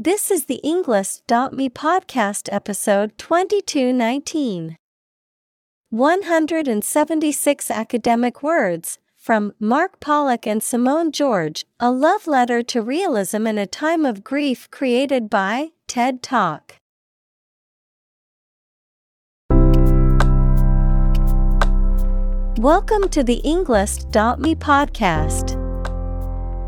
This is the Englist.me podcast episode 2219. 176 academic words from Mark Pollock and Simone George, a love letter to realism in a time of grief created by TED Talk. Welcome to the Englist.me podcast.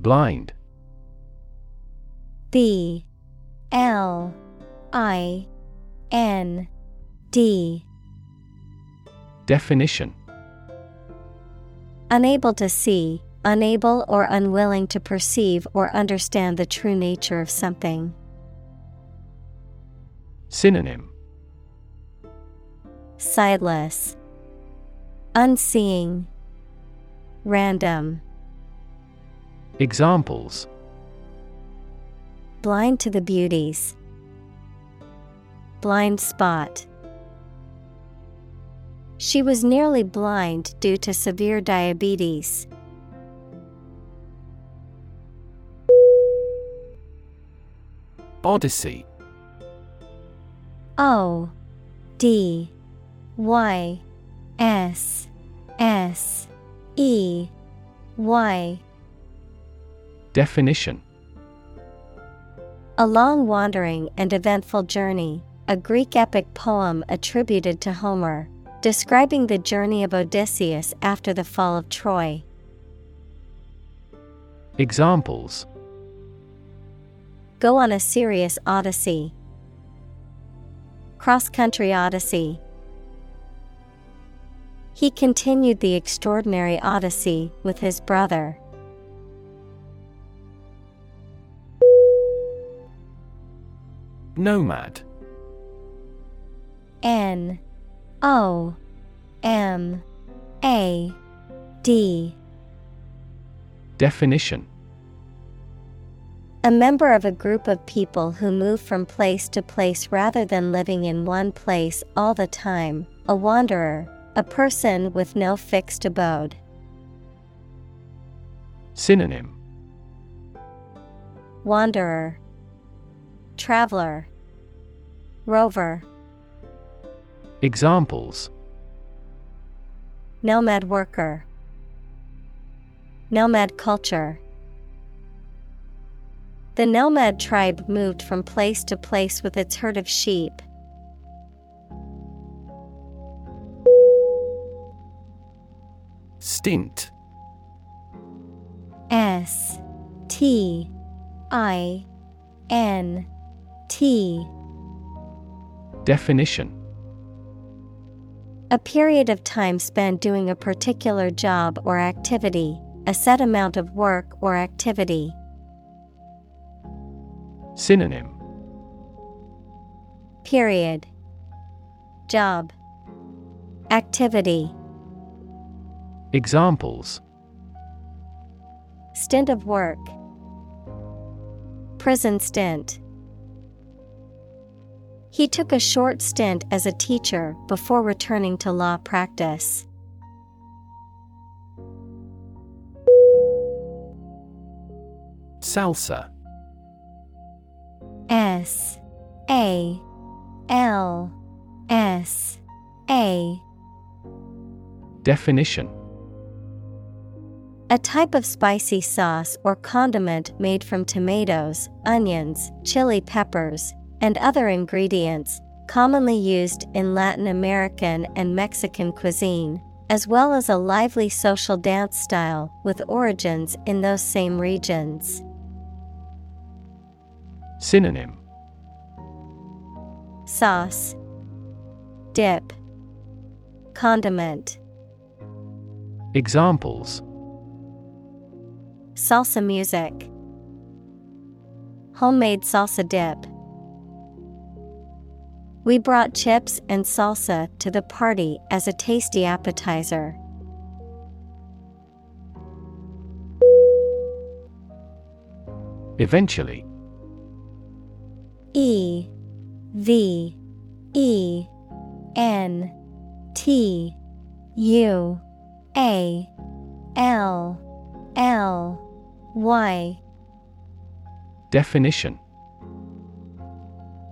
Blind. B L I N D. Definition Unable to see, unable or unwilling to perceive or understand the true nature of something. Synonym Sightless, Unseeing, Random. Examples Blind to the beauties. Blind spot. She was nearly blind due to severe diabetes. Odyssey. O D Y S S E Y Definition A long wandering and eventful journey, a Greek epic poem attributed to Homer, describing the journey of Odysseus after the fall of Troy. Examples Go on a serious odyssey. Cross country odyssey. He continued the extraordinary odyssey with his brother. Nomad. N O M A D. Definition A member of a group of people who move from place to place rather than living in one place all the time, a wanderer, a person with no fixed abode. Synonym Wanderer, Traveler, Rover. Examples Nomad worker. Nomad culture. The nomad tribe moved from place to place with its herd of sheep. Stint. S T I N T. Definition A period of time spent doing a particular job or activity, a set amount of work or activity. Synonym Period. Job. Activity. Examples Stint of work. Prison stint. He took a short stint as a teacher before returning to law practice. Salsa. S. A. L. S. A. Definition. A type of spicy sauce or condiment made from tomatoes, onions, chili peppers, and other ingredients, commonly used in Latin American and Mexican cuisine, as well as a lively social dance style with origins in those same regions. Synonym Sauce, Dip, Condiment. Examples Salsa music, Homemade salsa dip. We brought chips and salsa to the party as a tasty appetizer. Eventually. E V E N T U A L L Y. Definition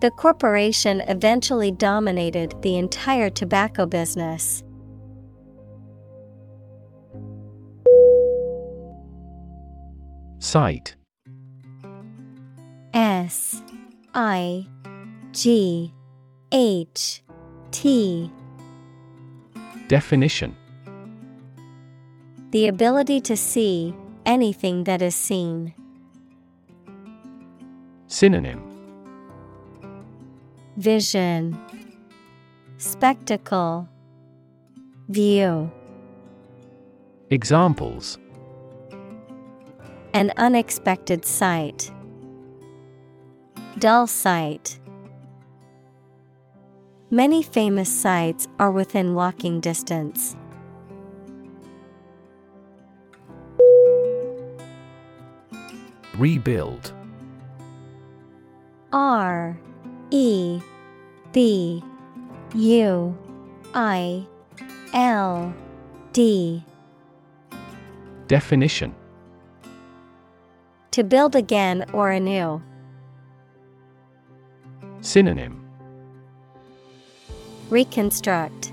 The corporation eventually dominated the entire tobacco business. Sight S I G H T Definition The ability to see anything that is seen. Synonym Vision Spectacle View Examples An unexpected sight. Dull sight. Many famous sites are within walking distance. Rebuild R E B U I L D Definition To build again or anew. Synonym Reconstruct,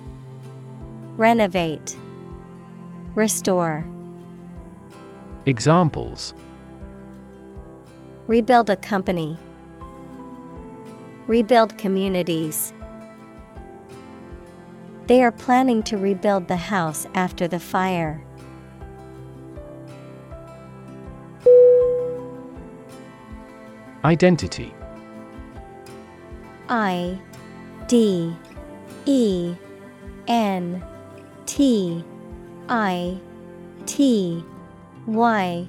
Renovate, Restore. Examples Rebuild a company. Rebuild communities. They are planning to rebuild the house after the fire. Identity I D E N T I T Y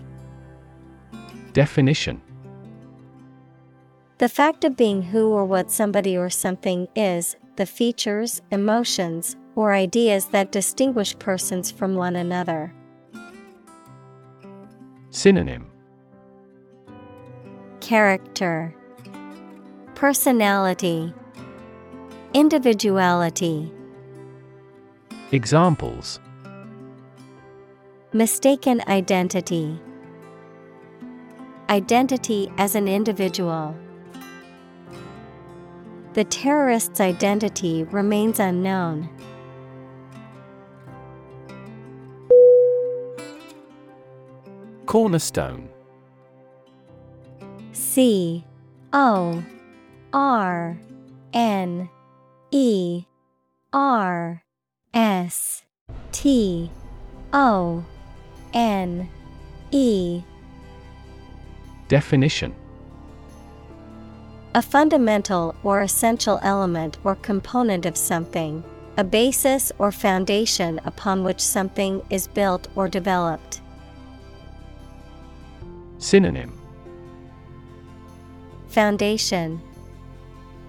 Definition The fact of being who or what somebody or something is, the features, emotions, or ideas that distinguish persons from one another. Synonym. Character. Personality. Individuality. Examples. Mistaken identity. Identity as an individual. The terrorist's identity remains unknown. Cornerstone. C O R N E R S T O N E. Definition A fundamental or essential element or component of something, a basis or foundation upon which something is built or developed. Synonym Foundation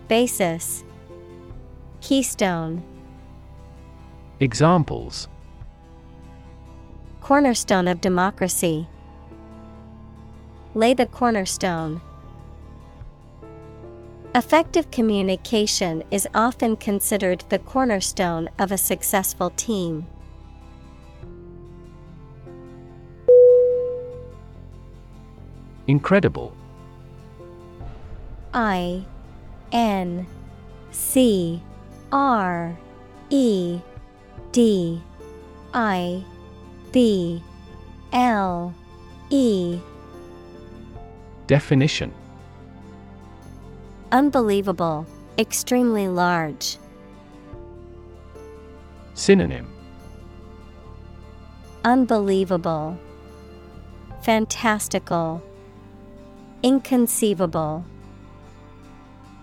Basis Keystone Examples Cornerstone of democracy. lay the cornerstone. Effective communication is often considered the cornerstone of a successful team. Incredible. I N C R E D I B L E Definition Unbelievable, extremely large. Synonym Unbelievable, Fantastical, Inconceivable.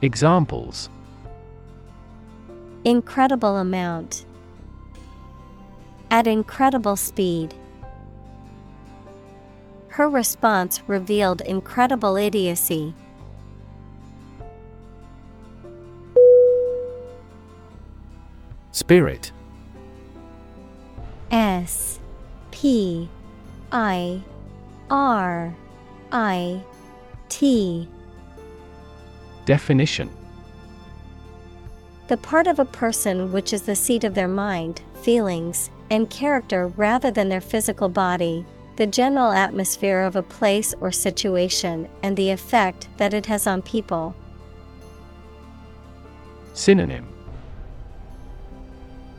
Examples Incredible amount. At incredible speed. Her response revealed incredible idiocy. Spirit. S P I R I T. Definition. The part of a person which is the seat of their mind, feelings, and character rather than their physical body, the general atmosphere of a place or situation, and the effect that it has on people. Synonym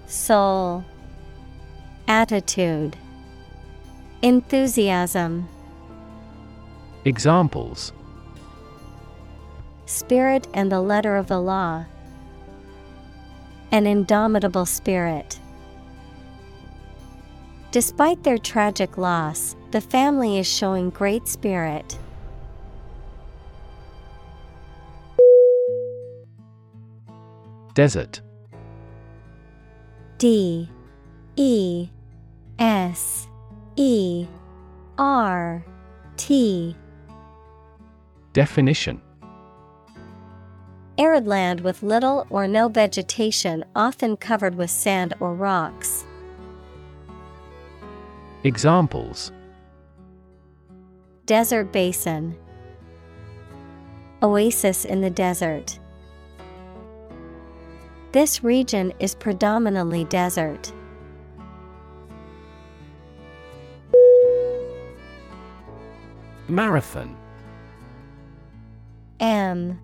Soul, Attitude, Enthusiasm, Examples Spirit and the letter of the law. An indomitable spirit. Despite their tragic loss, the family is showing great spirit. Desert D E S E R T Definition Arid land with little or no vegetation, often covered with sand or rocks. Examples Desert basin, Oasis in the desert. This region is predominantly desert. Marathon M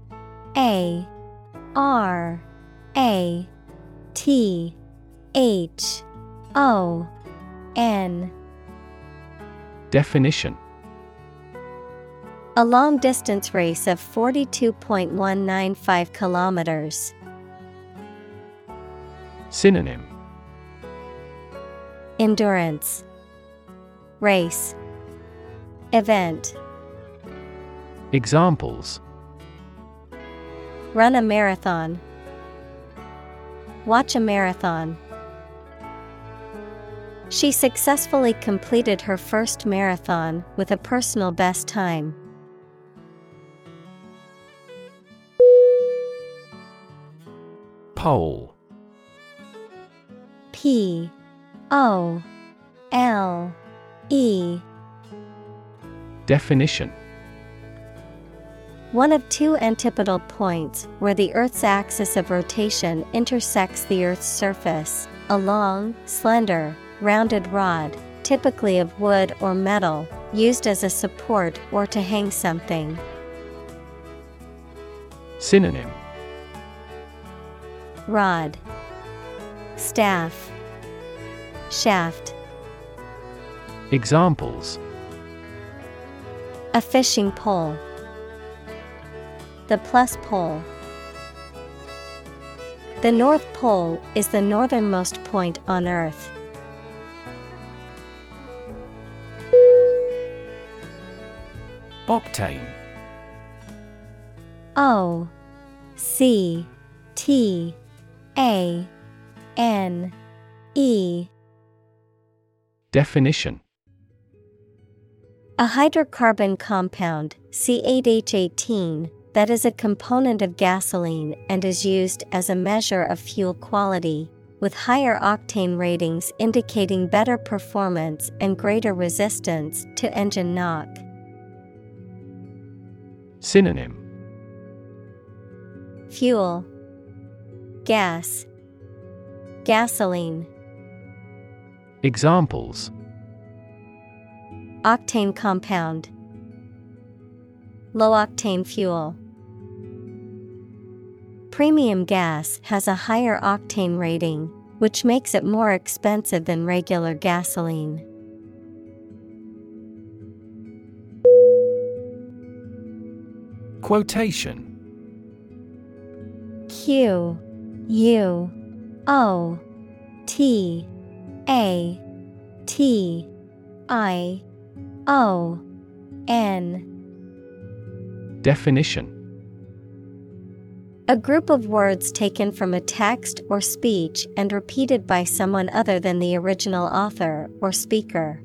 A R A T H O N Definition A long distance race of 42.195 kilometers. Synonym Endurance Race Event Examples Run a marathon. Watch a marathon. She successfully completed her first marathon with a personal best time. Pole P O L E. Definition. One of two antipodal points where the Earth's axis of rotation intersects the Earth's surface, a long, slender, rounded rod, typically of wood or metal, used as a support or to hang something. Synonym. Rod, Staff, Shaft. Examples A fishing pole. The plus pole. The North Pole is the northernmost point on Earth. Octane O C T A N E Definition A hydrocarbon compound, C8H18, that is a component of gasoline and is used as a measure of fuel quality, with higher octane ratings indicating better performance and greater resistance to engine knock. Synonym Fuel, Gas, Gasoline. Examples Octane compound, Low octane fuel. Premium gas has a higher octane rating, which makes it more expensive than regular gasoline. Quotation Q U O T A T I O N. Definition. A group of words taken from a text or speech and repeated by someone other than the original author or speaker.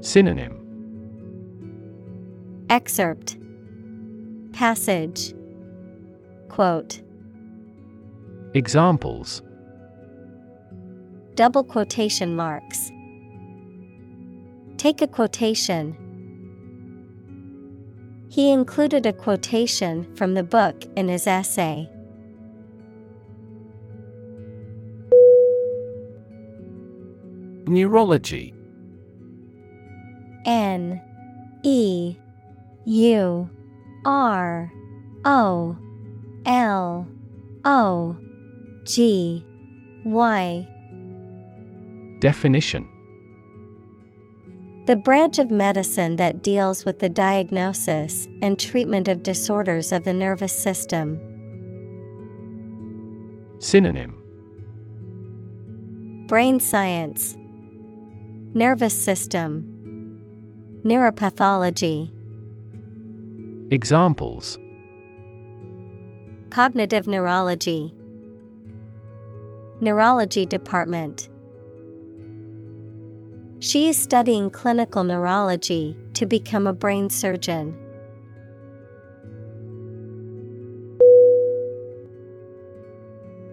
Synonym. Excerpt. Passage. Quote. Examples Double quotation marks. Take a quotation. He included a quotation from the book in his essay. Neurology N E U R O L O G Y Definition. The branch of medicine that deals with the diagnosis and treatment of disorders of the nervous system. Synonym. Brain science, Nervous system, Neuropathology, Examples. Cognitive neurology, Neurology department. She is studying clinical neurology to become a brain surgeon.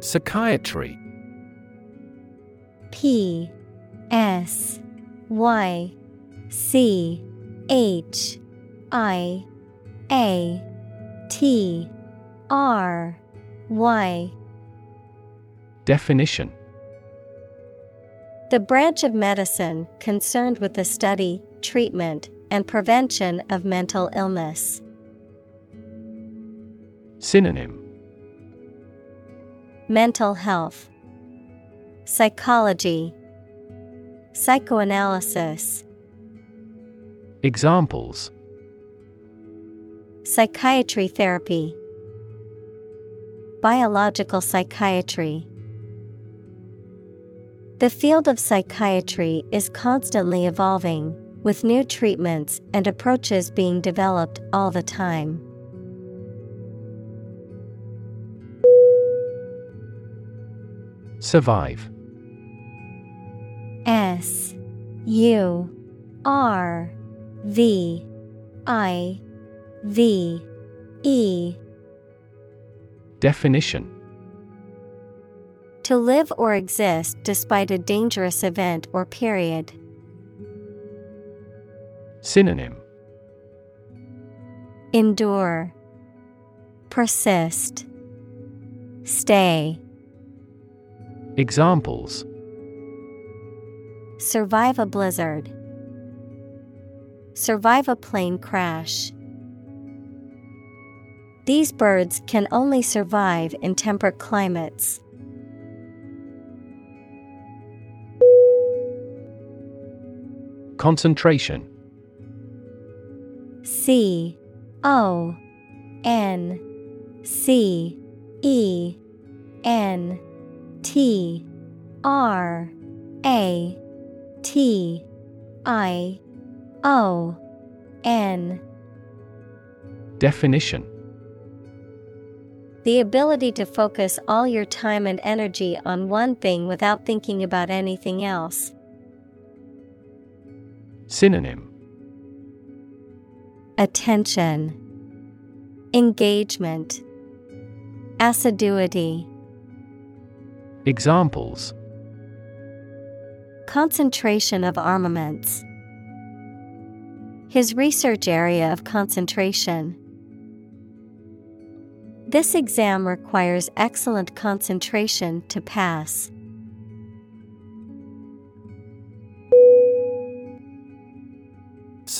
Psychiatry. P S Y C H I A T R Y. Definition The branch of medicine concerned with the study, treatment, and prevention of mental illness. Synonym. Mental health, Psychology, Psychoanalysis, Examples. Psychiatry therapy, Biological psychiatry. The field of psychiatry is constantly evolving, with new treatments and approaches being developed all the time. Survive. S U R V I V E. Definition To live or exist despite a dangerous event or period. Synonym Endure, Persist, Stay, Examples Survive a blizzard, Survive a plane crash. These birds can only survive in temperate climates. Concentration. C O N C E N T R A T I O N. Definition. The ability to focus all your time and energy on one thing without thinking about anything else. Synonym Attention, Engagement, Assiduity, Examples Concentration of armaments. his research area of concentration. This exam requires excellent concentration to pass.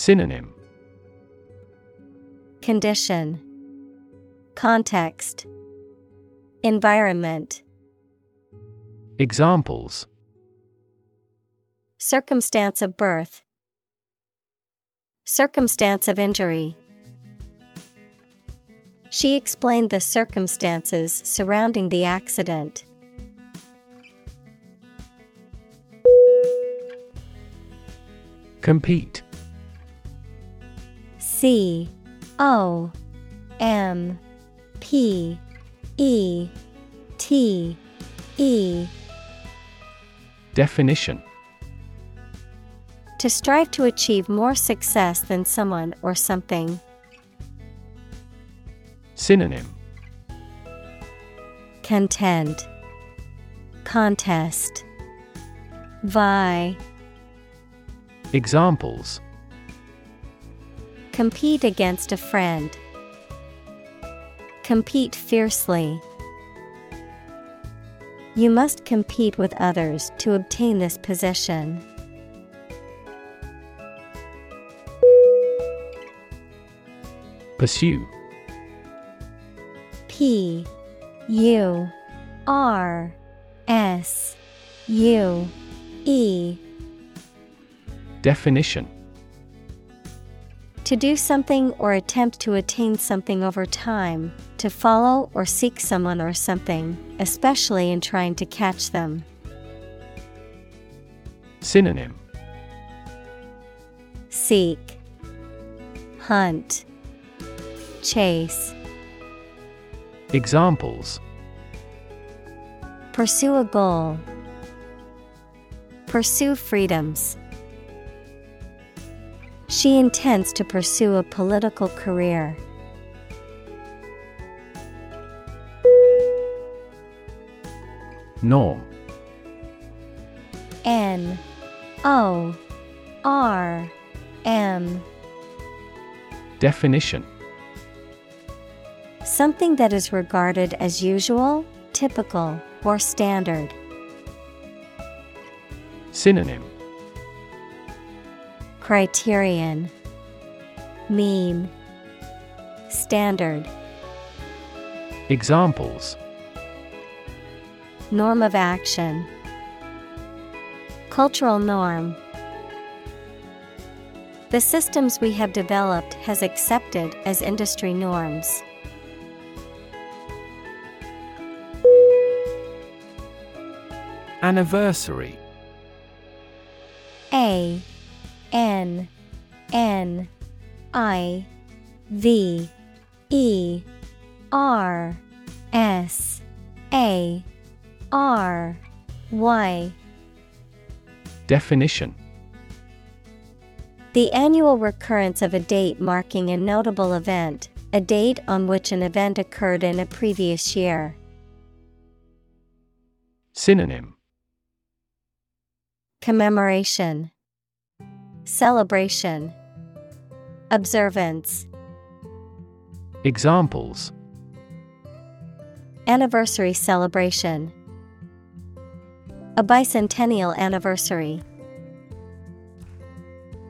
Synonym. Condition. Context. Environment. Examples. Circumstance of birth. Circumstance of injury. She explained the circumstances surrounding the accident. Compete C O M P E T E. Definition. To strive to achieve more success than someone or something. Synonym. Contend Contest. Vie Examples Compete against a friend. Compete fiercely. You must compete with others to obtain this position. Pursue P U R S U E Definition To do something or attempt to attain something over time, to follow or seek someone or something, especially in trying to catch them. Synonym Seek, Hunt, Chase. Examples Pursue a goal. Pursue freedoms. She intends to pursue a political career. Norm N O R M Definition Something that is regarded as usual, typical, or standard. Synonym Criterion. Mean. Standard. Examples. Norm of action. Cultural norm. The systems we have developed has accepted as industry norms. Anniversary. A N N I V E R S A R Y. Definition. The annual recurrence of a date marking a notable event, a date on which an event occurred in a previous year. Synonym. Commemoration Celebration. Observance. Examples. Anniversary celebration. A bicentennial anniversary.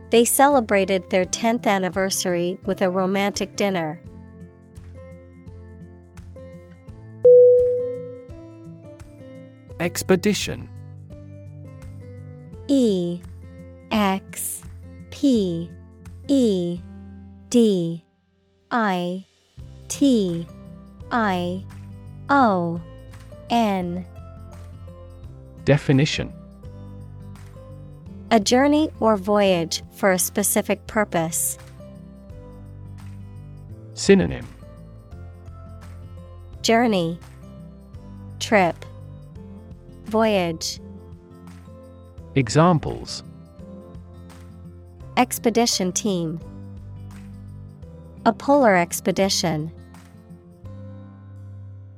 They celebrated their 10th anniversary with a romantic dinner. Expedition. E X P E D I T I O N. Definition. A journey or voyage for a specific purpose. Synonym. Journey, Trip, Voyage, Examples Expedition Team, A polar expedition.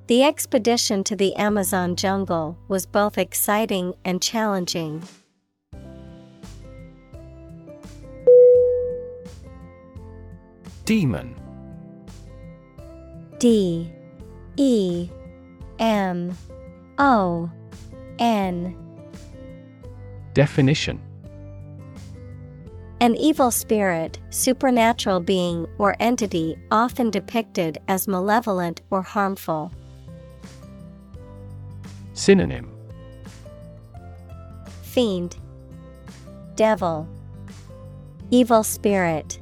The expedition to the Amazon jungle was both exciting and challenging. Demon. D. E. M. O. N. Definition An evil spirit, supernatural being, or entity often depicted as malevolent or harmful. Synonym Fiend, Devil, Evil spirit,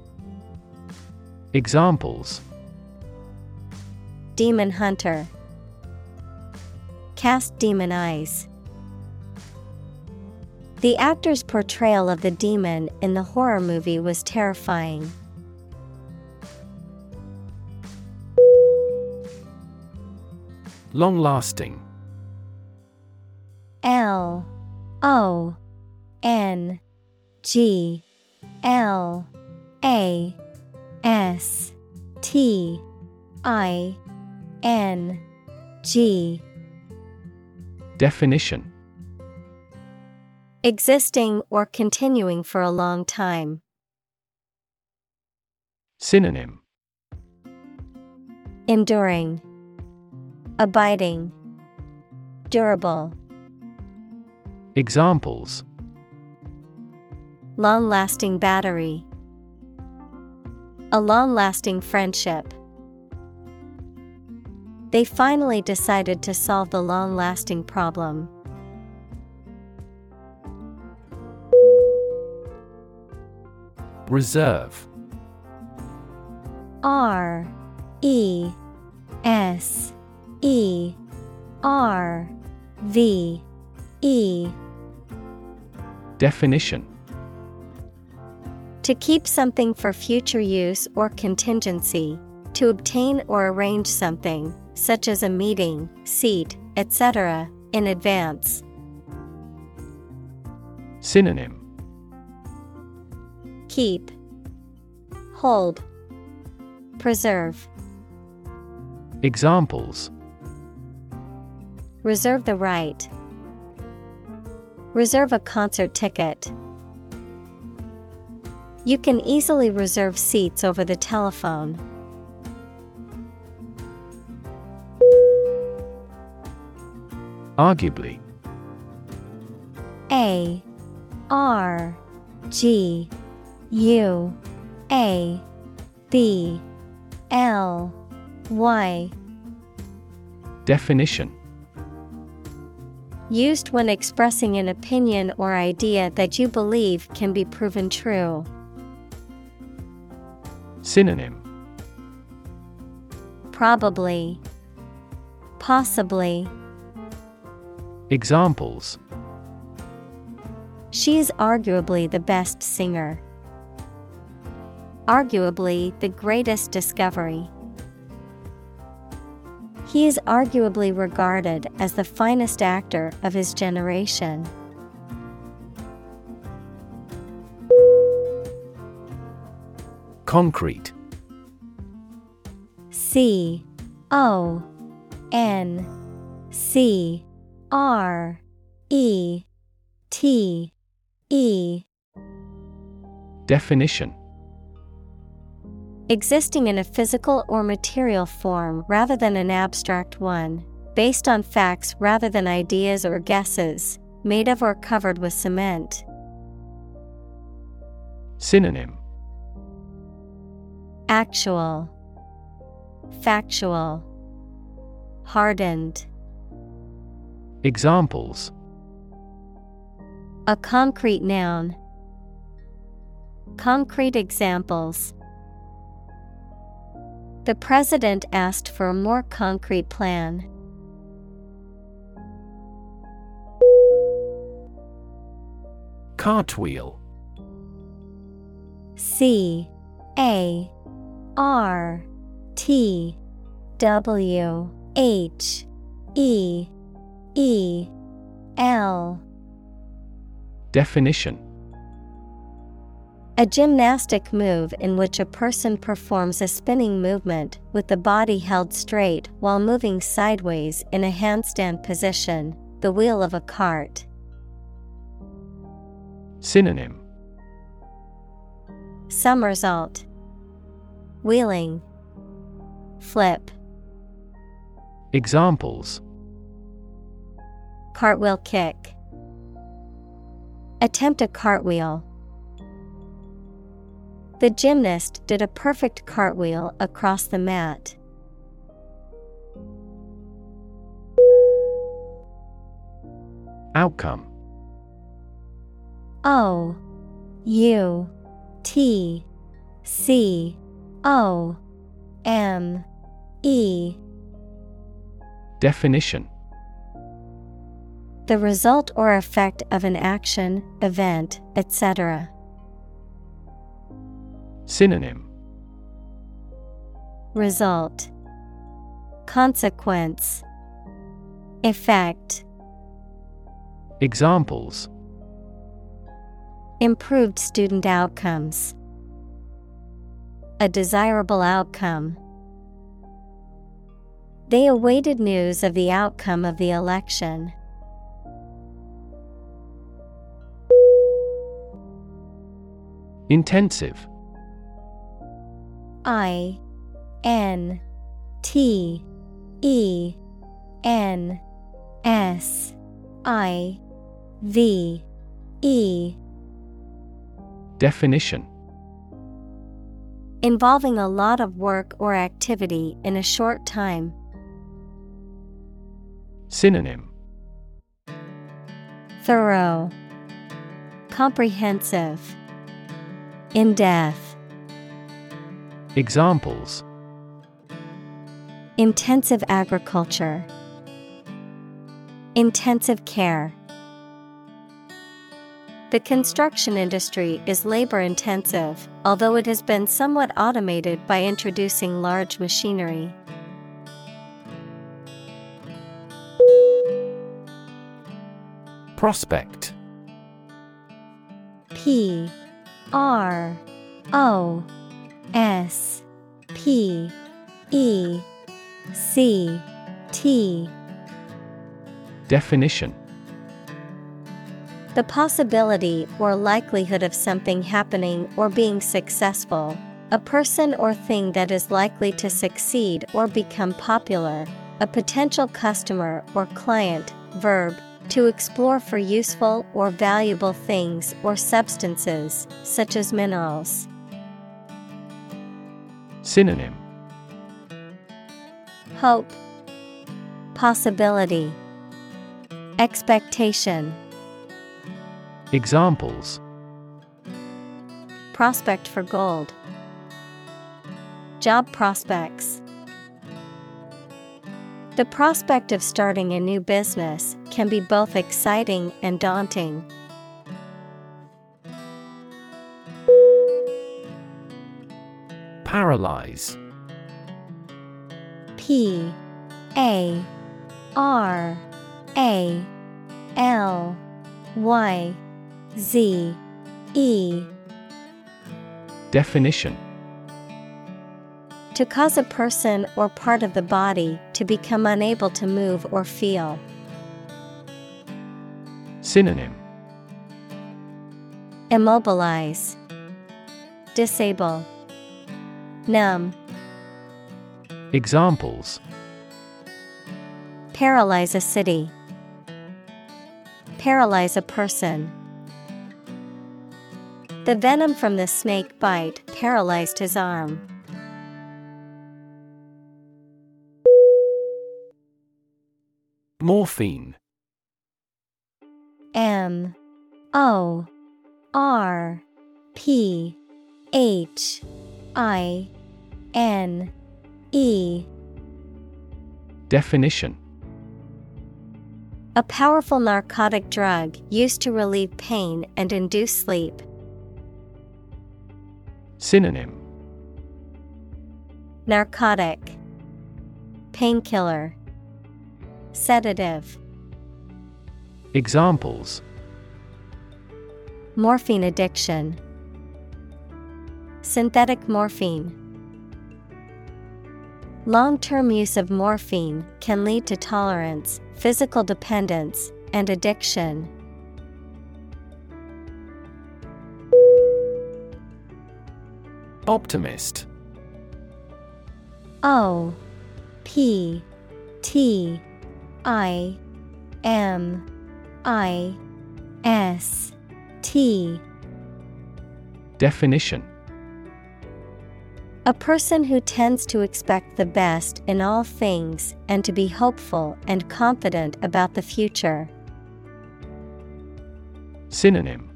Examples Demon hunter. Cast demon eyes. The actor's portrayal of the demon in the horror movie was terrifying. Long lasting L O N G L A S T I N G. Definition Existing or continuing for a long time. Synonym Enduring, Abiding, Durable, Examples Long lasting battery, A long lasting friendship. They finally decided to solve the long lasting problem. Reserve R E S E R V E Definition To keep something for future use or contingency, to obtain or arrange something, such as a meeting, seat, etc., in advance. Synonym Keep, Hold, Preserve. Examples Reserve the right. Reserve a concert ticket. You can easily reserve seats over the telephone. Arguably A R G U A B L Y Definition Used when expressing an opinion or idea that you believe can be proven true. Synonym Probably. Possibly. Examples She is arguably the best singer. Arguably the greatest discovery. He is arguably regarded as the finest actor of his generation. Concrete C O N C R E T E Definition Existing in a physical or material form rather than an abstract one, based on facts rather than ideas or guesses, made of or covered with cement. Synonym Actual, Factual, Hardened. Examples A concrete noun. Concrete examples. The president asked for a more concrete plan. Cartwheel. C A R T W H E E L. Definition A gymnastic move in which a person performs a spinning movement with the body held straight while moving sideways in a handstand position, the wheel of a cart. Synonym. Somersault. Wheeling. Flip. Examples. Cartwheel kick. Attempt a cartwheel. The gymnast did a perfect cartwheel across the mat. Outcome O U T C O M E Definition The result or effect of an action, event, etc. Synonym Result Consequence Effect Examples Improved student outcomes. A desirable outcome. They awaited news of the outcome of the election. Intensive I N T E N S I V E. Definition. Involving a lot of work or activity in a short time. Synonym. Thorough, Comprehensive, In depth, Examples Intensive agriculture, Intensive care. The construction industry is labor intensive, although it has been somewhat automated by introducing large machinery. Prospect P R O S P E C T Definition The possibility or likelihood of something happening or being successful, a person or thing that is likely to succeed or become popular, a potential customer or client, verb, to explore for useful or valuable things or substances, such as minerals. Synonym. Hope, Possibility, Expectation, Examples. Prospect for gold, Job prospects. The prospect of starting a new business can be both exciting and daunting. Paralyze. P A R A L Y Z E. Definition. To cause a person or part of the body to become unable to move or feel. Synonym. Immobilize, Disable, Numb, Examples. Paralyze a city, Paralyze a person. The venom from the snake bite paralyzed his arm. Morphine. M. O. R. P. H. I N E. Definition. A powerful narcotic drug used to relieve pain and induce sleep. Synonym. Narcotic, Painkiller, Sedative. Examples. Morphine addiction, Synthetic morphine. Long term use of morphine can lead to tolerance, physical dependence, and addiction. Optimist. O P T I M I S T. Definition A person who tends to expect the best in all things and to be hopeful and confident about the future. Synonym.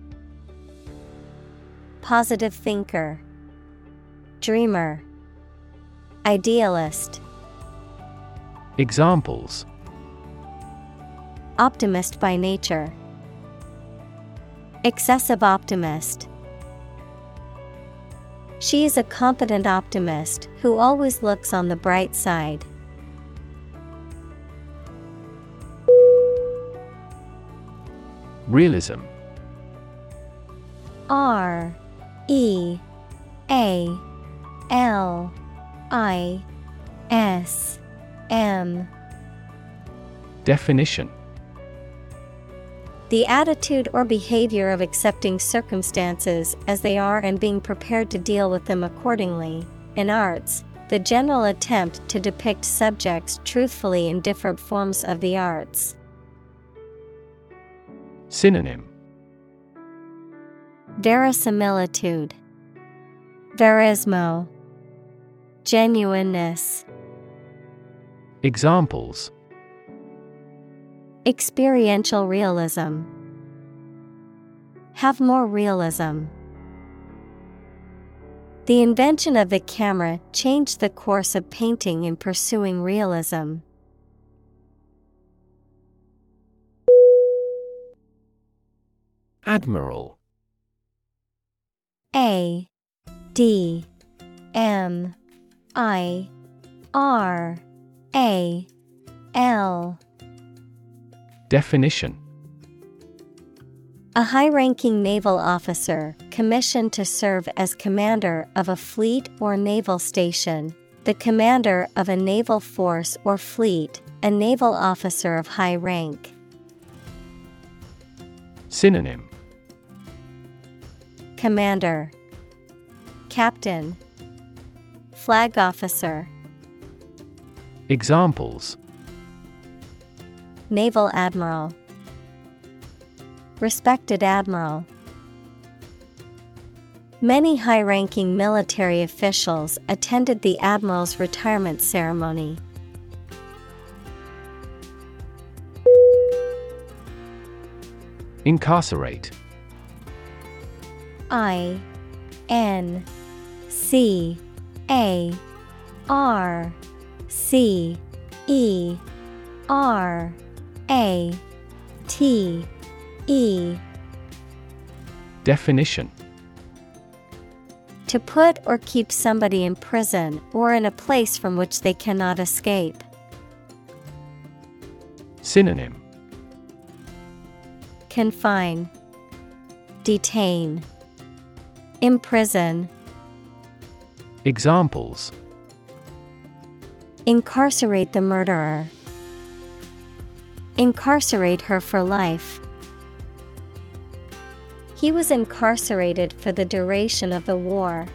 Positive thinker, Dreamer, Idealist, Examples. Optimist by nature, Excessive optimist. She is a confident optimist who always looks on the bright side. Realism. R E A L I S M. Definition The attitude or behavior of accepting circumstances as they are and being prepared to deal with them accordingly. In arts, the general attempt to depict subjects truthfully in different forms of the arts. Synonym. Verisimilitude, Verismo, Genuineness, Examples Experiential realism. Have more realism. The invention of the camera changed the course of painting in pursuing realism. Admiral A D M I R A L Definition. A high ranking naval officer commissioned to serve as commander of a fleet or naval station, the commander of a naval force or fleet, a naval officer of high rank. Synonym. Commander, Captain, Flag officer, Examples Naval Admiral, Respected Admiral. Many high ranking military officials attended the Admiral's retirement ceremony. Incarcerate I N C A R C E R A T E. Definition. To put or keep somebody in prison or in a place from which they cannot escape. Synonym. Confine, Detain, Imprison, Examples. Incarcerate the murderer. Incarcerate her for life. He was incarcerated for the duration of the war.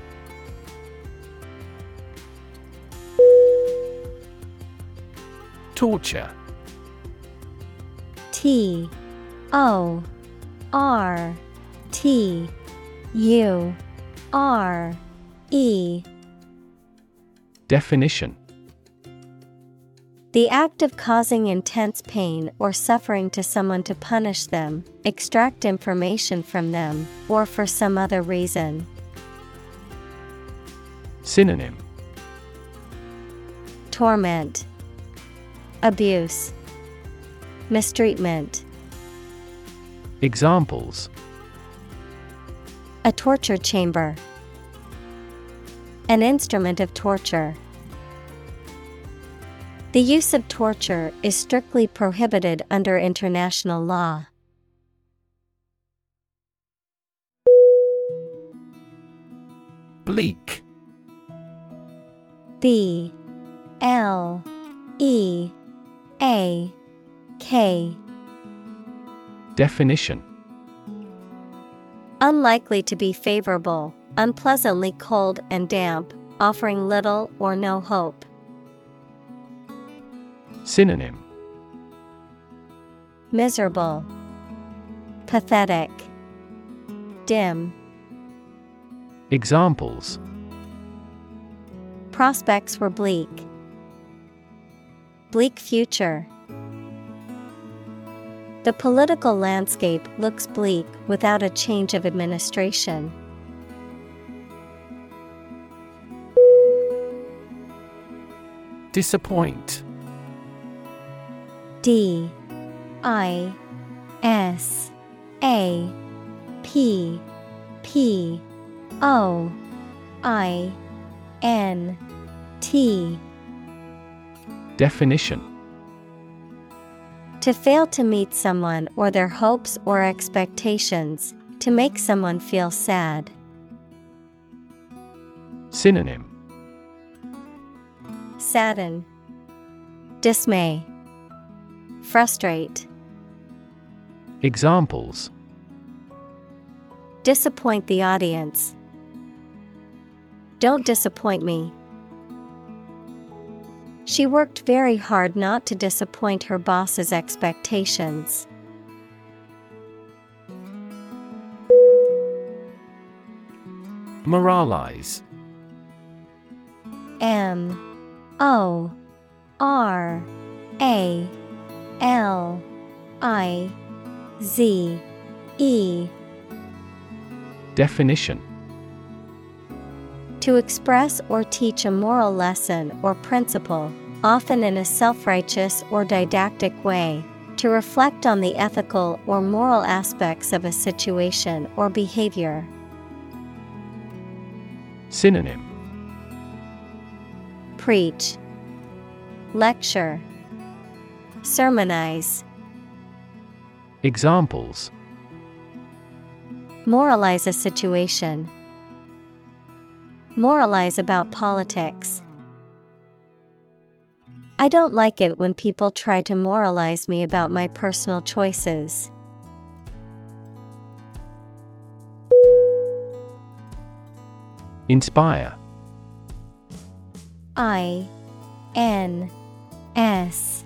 Torture T O R T U R E Definition The act of causing intense pain or suffering to someone to punish them, extract information from them, or for some other reason. Synonym Torment, Abuse, Mistreatment. Examples A torture chamber. An instrument of torture. The use of torture is strictly prohibited under international law. Bleak. B L E A K Definition Unlikely to be favorable, unpleasantly cold and damp, offering little or no hope. Synonym Miserable, Pathetic, Dim. Examples Prospects were bleak. Bleak future. The political landscape looks bleak without a change of administration. Disappoint. D I S A P P O I N T. Definition. To fail to meet someone or their hopes or expectations, to make someone feel sad. Synonym. Sadden, Dismay, Frustrate, Examples Disappoint the audience. Don't disappoint me. She worked very hard not to disappoint her boss's expectations. Moralize. M O R A L I Z E. Definition. To express or teach a moral lesson or principle, often in a self righteous or didactic way, to reflect on the ethical or moral aspects of a situation or behavior. Synonym. Preach, Lecture, Sermonize. Examples Moralize a situation. Moralize about politics. I don't like it when people try to moralize me about my personal choices. Inspire. I N S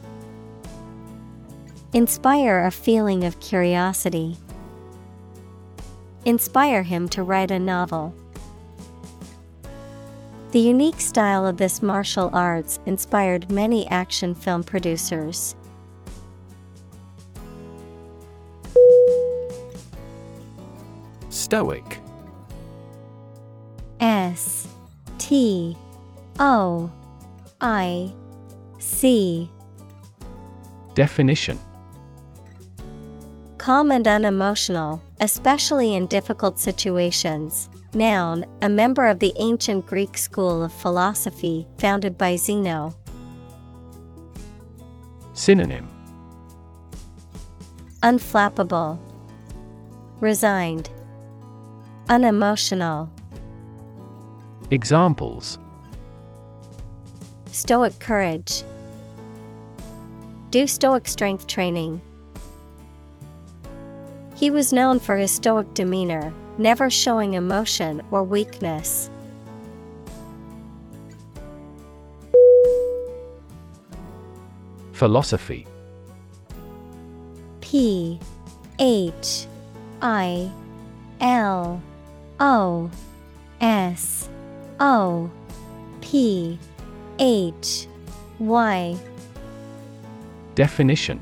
Inspire a feeling of curiosity. Inspire him to write a novel. The unique style of this martial arts inspired many action film producers. Stoic. S T O I C Definition Calm and unemotional, especially in difficult situations. Noun, a member of the ancient Greek school of philosophy founded by Zeno. Synonym Unflappable, Resigned, Unemotional, Examples Stoic courage. Do stoic strength training. He was known for his stoic demeanor, never showing emotion or weakness. Philosophy. P H I L O S O P H Y. Definition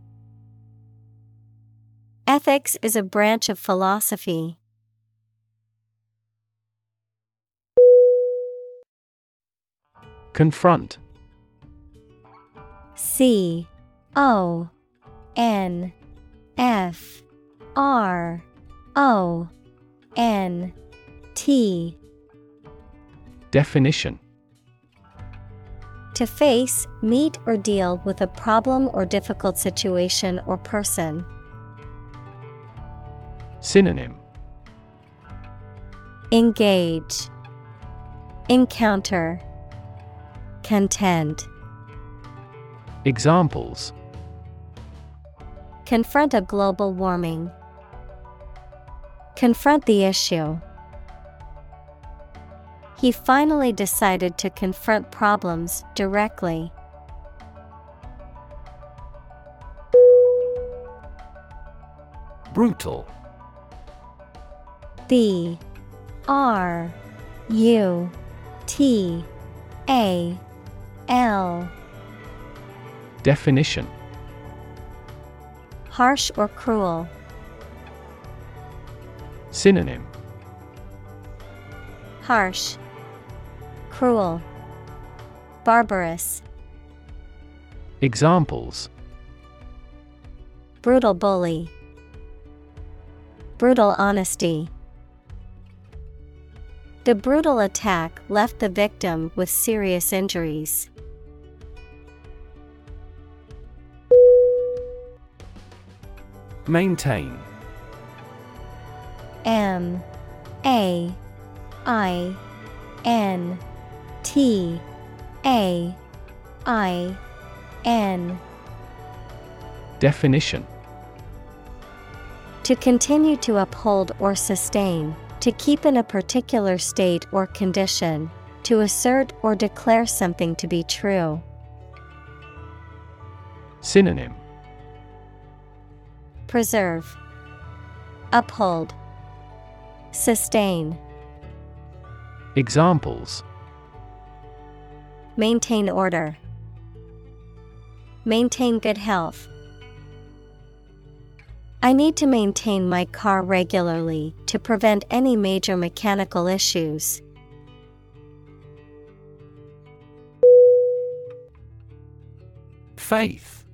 Ethics is a branch of philosophy. Confront C O N F R O N T Definition To face, meet, or deal with a problem or difficult situation or person. Synonym Engage, Encounter, Contend. Examples Confront a global warming. Confront the issue. He finally decided to confront problems directly. Brutal B R U T A L. Definition. Harsh or cruel. Synonym. Harsh, Cruel, Barbarous, Examples. Brutal bully, Brutal honesty. The brutal attack left the victim with serious injuries. Maintain. M A I N T A I N. Definition. To continue to uphold or sustain, to keep in a particular state or condition, to assert or declare something to be true. Synonym Preserve, Uphold, Sustain. Examples Maintain order. Maintain good health. I need to maintain my car regularly to prevent any major mechanical issues. Faith.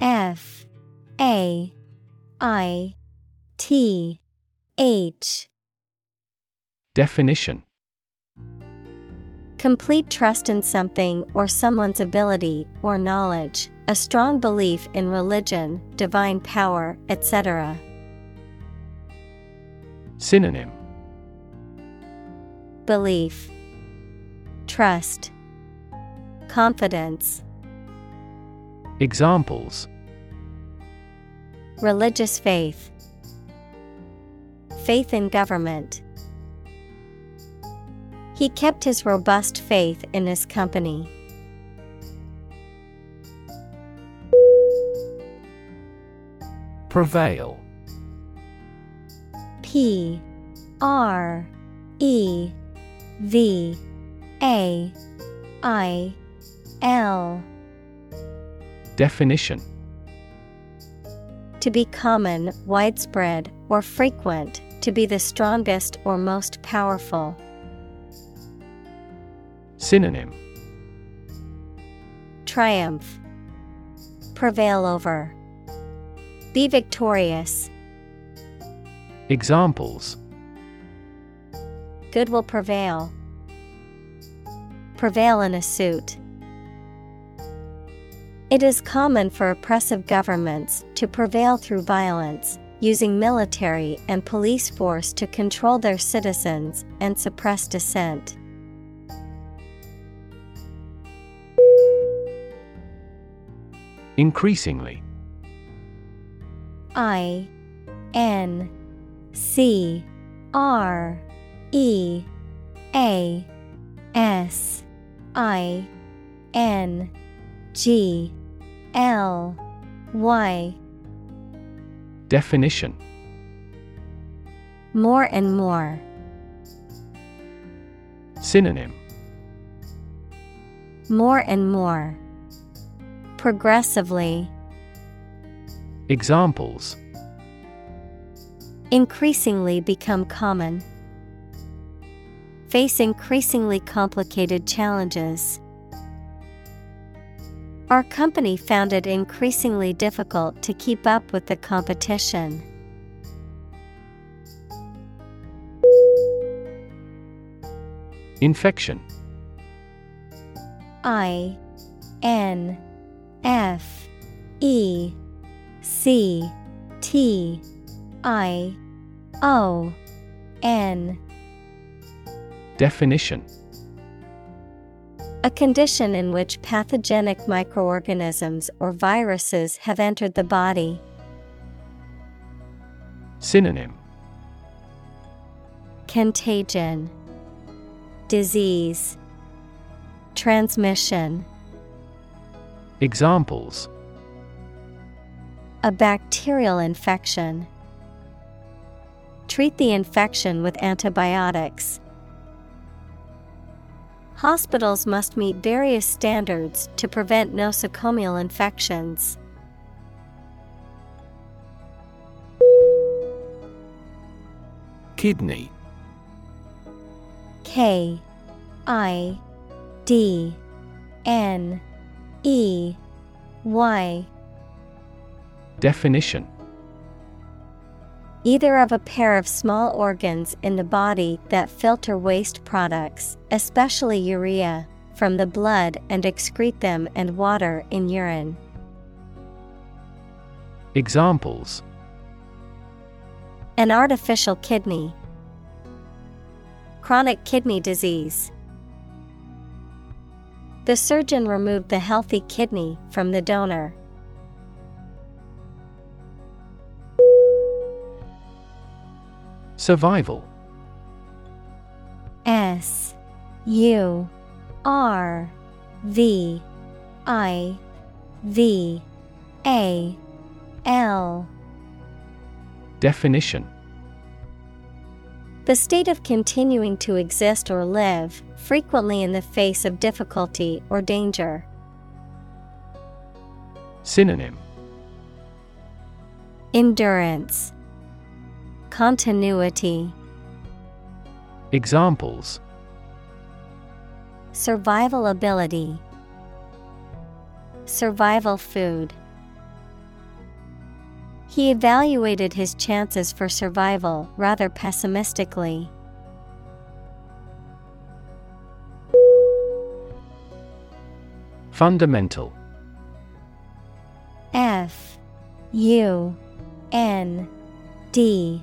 F. A. I. T. H. Definition. Complete trust in something or someone's ability or knowledge, a strong belief in religion, divine power, etc. Synonym Belief, Trust, Confidence, Examples Religious faith, Faith in government. He kept his robust faith in his company. Prevail. P R E V A I L. Definition. To be common, widespread, or frequent, to be the strongest or most powerful. Synonym. Triumph, Prevail over, Be victorious, Examples Good will prevail, Prevail in a suit. It is common for oppressive governments to prevail through violence, using military and police force to control their citizens and suppress dissent. Increasingly. I N C R E A S I N G L Y Definition More and more. Synonym More and more. Progressively. Examples Increasingly become common. Face increasingly complicated challenges. Our company found it increasingly difficult to keep up with the competition. Infection I N F E C T I O N. Definition. A condition in which pathogenic microorganisms or viruses have entered the body. Synonym. Contagion. Disease. Transmission. Examples A bacterial infection. Treat the infection with antibiotics. Hospitals must meet various standards to prevent nosocomial infections. Kidney K I D N E Y Definition Either of a pair of small organs in the body that filter waste products, especially urea, from the blood and excrete them and water in urine. Examples An artificial kidney. Chronic kidney disease. The surgeon removed the healthy kidney from the donor. Survival. S U R V I V A L. Definition. The state of continuing to exist or live, frequently in the face of difficulty or danger. Synonym. Endurance Continuity. Examples. Survival ability. Survival food. He evaluated his chances for survival rather pessimistically. Fundamental. F U N D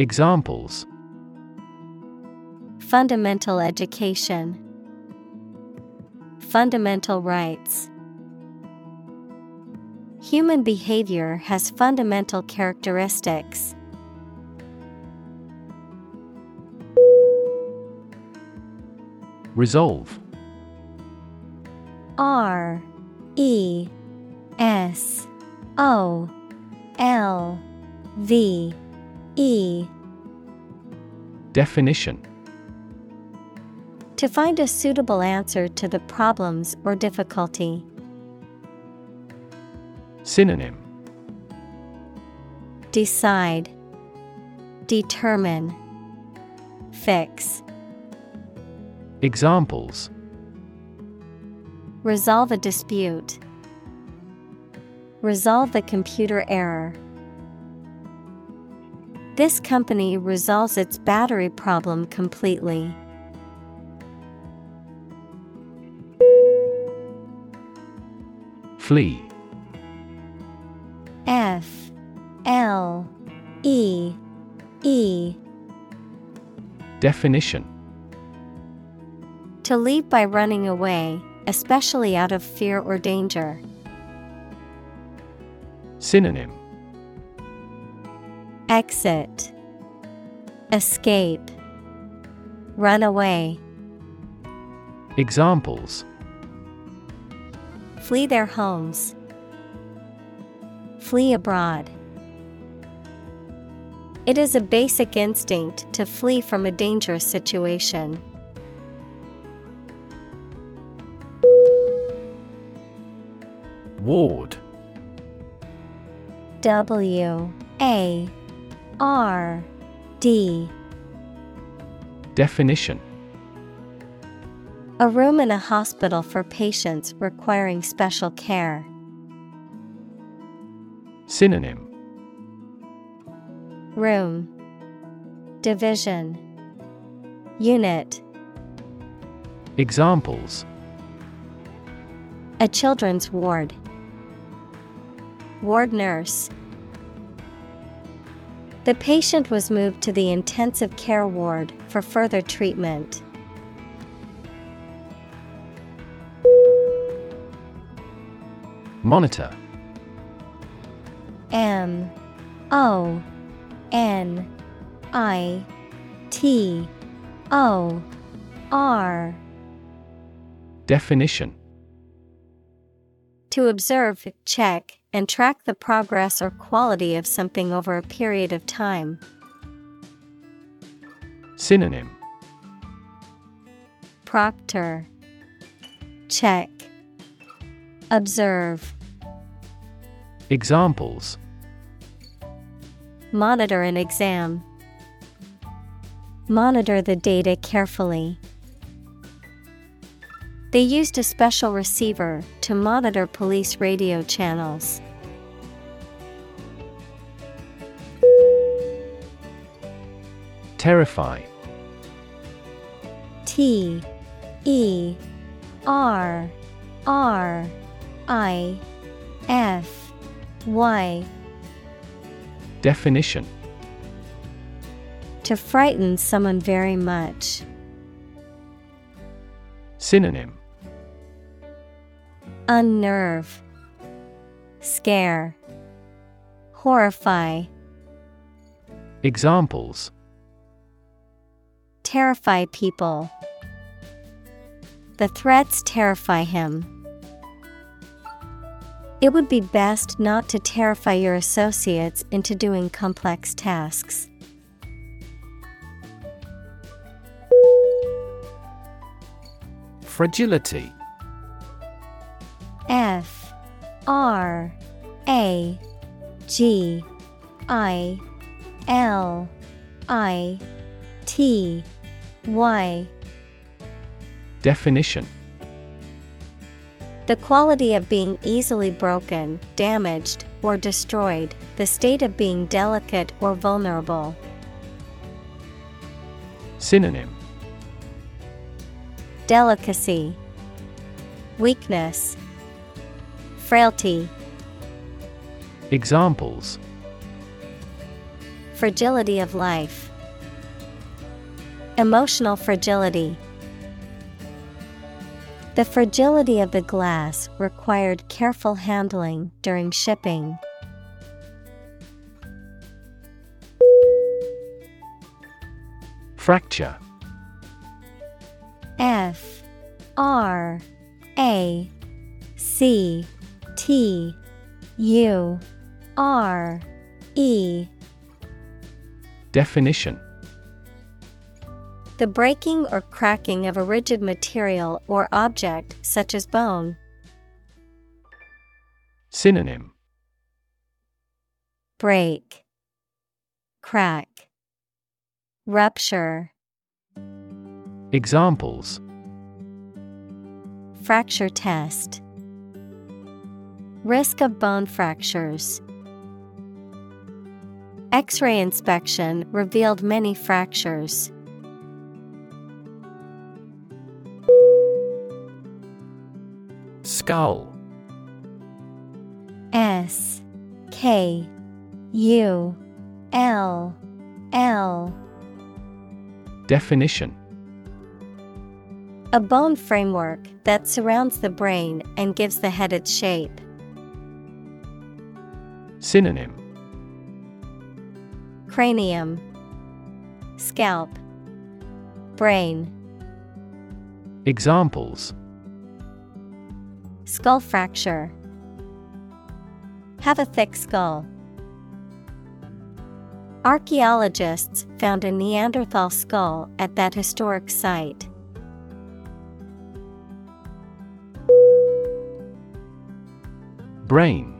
Examples. Fundamental education. Fundamental rights. Human behavior has fundamental characteristics. Resolve. R E S O L V E Definition To find a suitable answer to the problems or difficulty. Synonym Decide, Determine, Fix. Examples Resolve a dispute. Resolve the computer error. This company resolves its battery problem completely. Flee. F L E E Definition To leave by running away, especially out of fear or danger. Synonym Exit Escape Run away Examples Flee their homes. Flee abroad. It is a basic instinct to flee from a dangerous situation. Ward W A R D. Definition. A room in a hospital for patients requiring special care. Synonym. Room. Division. Unit. Examples. A children's ward. Ward nurse. The patient was moved to the intensive care ward for further treatment. Monitor. M O N I T O R. Definition. To observe, check, and track the progress or quality of something over a period of time. Synonym Proctor Check Observe Examples Monitor an exam. Monitor the data carefully. They used a special receiver to monitor police radio channels. Terrify T E R R I F Y Definition To frighten someone very much. Synonym Unnerve, Scare, Horrify, Examples Terrify people. The threats terrify him. It would be best not to terrify your associates into doing complex tasks. Fragility F R A G I L I T Y. Definition. The quality of being easily broken, damaged, or destroyed, the state of being delicate or vulnerable. Synonym. Delicacy, Weakness, Frailty, Examples Fragility of life, Emotional fragility. The fragility of the glass required careful handling during shipping. Fracture F R A C T U R E. Definition. The breaking or cracking of a rigid material or object such as bone. Synonym. Break, Crack, Rupture, Examples. Fracture test. Risk of bone fractures. X ray inspection revealed many fractures. Skull S K U L L Definition A bone framework that surrounds the brain and gives the head its shape. Synonym Cranium, Scalp, Brain. Examples Skull fracture. Have a thick skull. Archaeologists found a Neanderthal skull at that historic site. Brain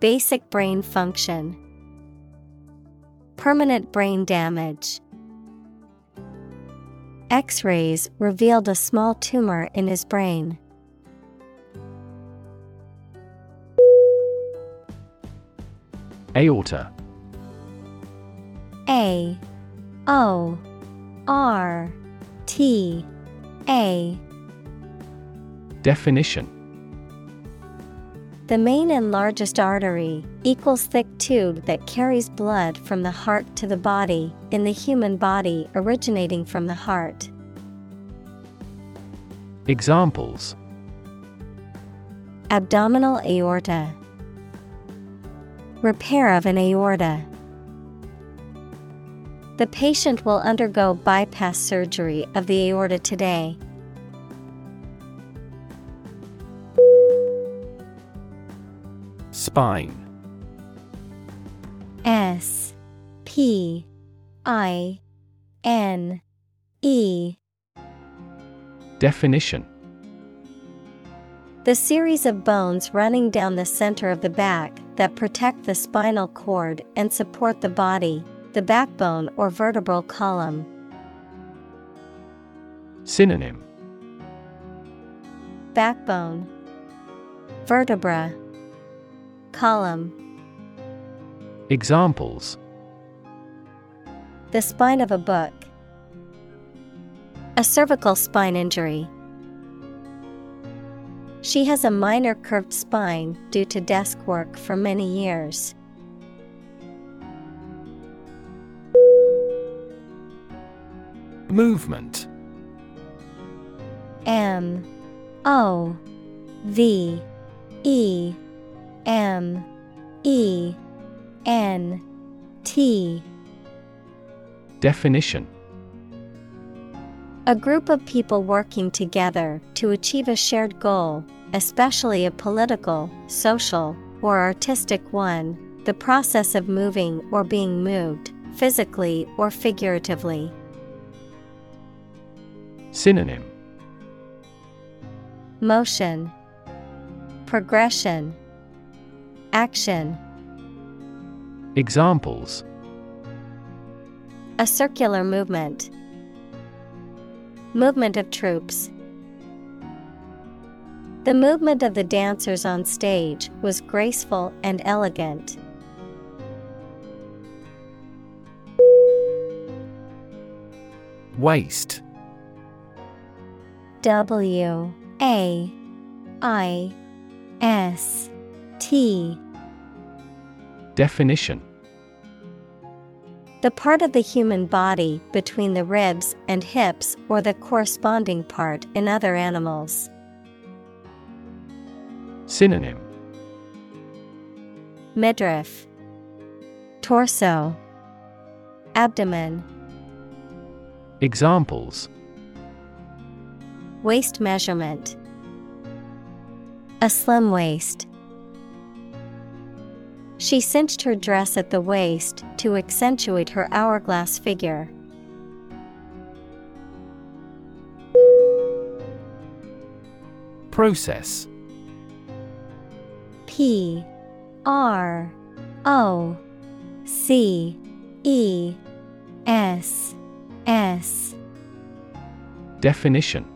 Basic brain function. Permanent brain damage. X rays revealed a small tumor in his brain. Aorta A. O. R. T. A. Definition The main and largest artery equals thick tube that carries blood from the heart to the body in the human body originating from the heart. Examples Abdominal aorta. Repair of an aorta. The patient will undergo bypass surgery of the aorta today. Spine. S P I N E. Definition. The series of bones running down the center of the back that protect the spinal cord and support the body, the backbone or vertebral column. Synonym. Backbone, Vertebra, Column. Examples The spine of a book. A cervical spine injury. She has a minor curved spine due to desk work for many years. Movement M O V E M E N T. Definition. A group of people working together to achieve a shared goal, especially a political, social, or artistic one, the process of moving or being moved, physically or figuratively. Synonym. Motion, Progression, Action. Examples A circular movement. Movement of troops. The movement of the dancers on stage was graceful and elegant. Waist W A I S T Definition The part of the human body between the ribs and hips or the corresponding part in other animals. Synonym Midriff, Torso, Abdomen, Examples Waist measurement. A slim waist. She cinched her dress at the waist to accentuate her hourglass figure. Process. P R O C E S S. Definition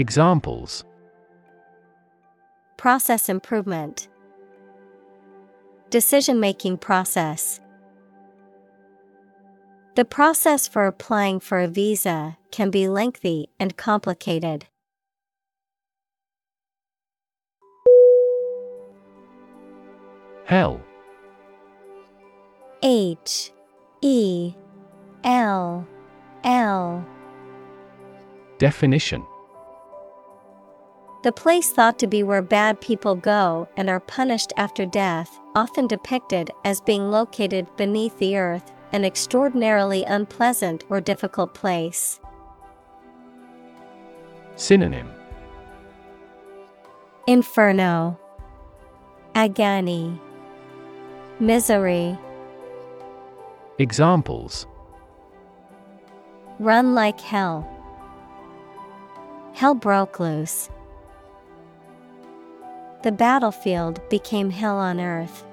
Examples. Process improvement. Decision making process. The process for applying for a visa can be lengthy and complicated. Hell. H. E. L. L. Definition The place thought to be where bad people go and are punished after death, often depicted as being located beneath the earth, an extraordinarily unpleasant or difficult place. Synonym Inferno Agony Misery Examples Run like hell. Hell broke loose. The battlefield became hell on earth.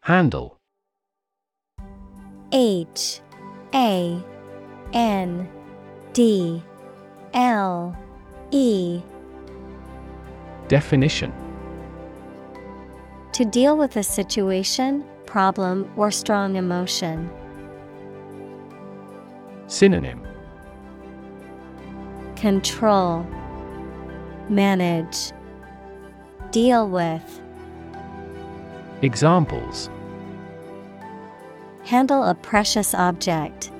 Handle H A N D L E Definition To deal with a situation, problem, or strong emotion. Synonym Control Manage Deal with Examples Handle a precious object.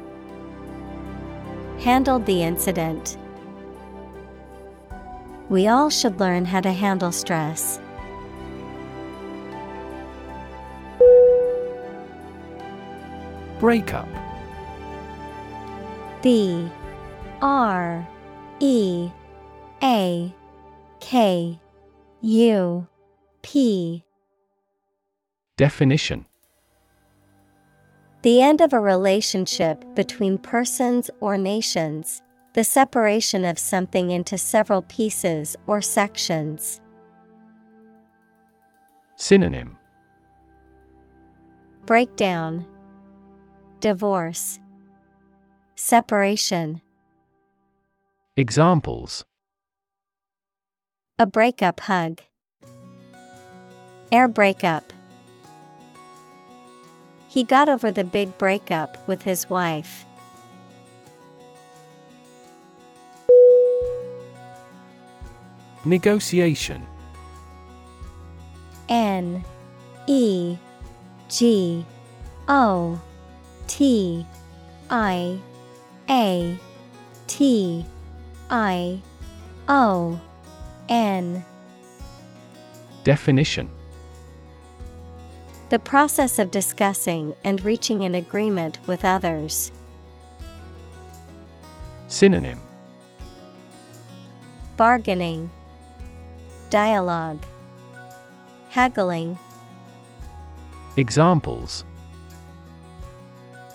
Handled the incident. We all should learn how to handle stress. Breakup B R E A K U P. Definition. The end of a relationship between persons or nations, the separation of something into several pieces or sections. Synonym. Breakdown, Divorce, Separation. Examples A breakup hug. Air breakup. He got over the big breakup with his wife. Negotiation N E G O T I A T I O N. Definition. The process of discussing and reaching an agreement with others. Synonym. Bargaining, Dialogue, Haggling, Examples.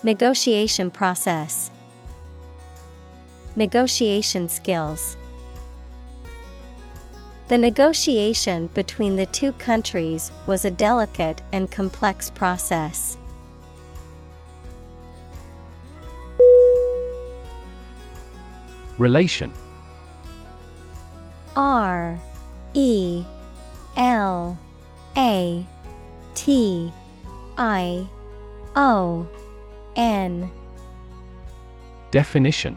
Negotiation process, Negotiation skills. The negotiation between the two countries was a delicate and complex process. Relation R E L A T I O N Definition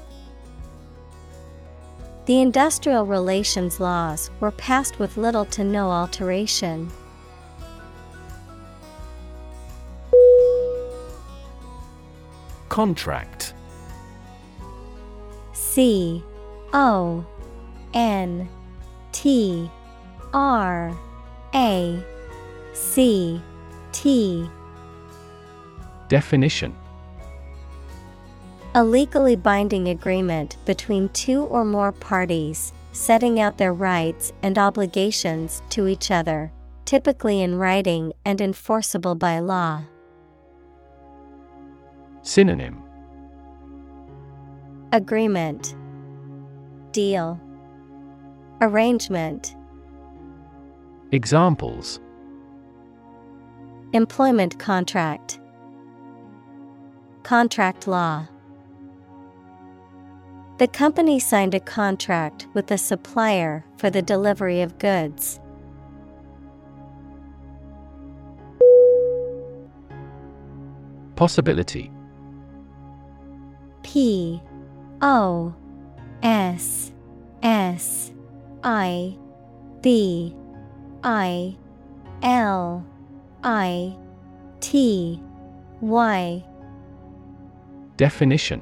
The industrial relations laws were passed with little to no alteration. Contract. C O N T R A C T. Definition A legally binding agreement between two or more parties, setting out their rights and obligations to each other, typically in writing and enforceable by law. Synonym. Agreement. Deal. Arrangement. Examples. Employment contract. Contract law The company signed a contract with the supplier for the delivery of goods. Possibility. P O S S I B I L I T Y. Definition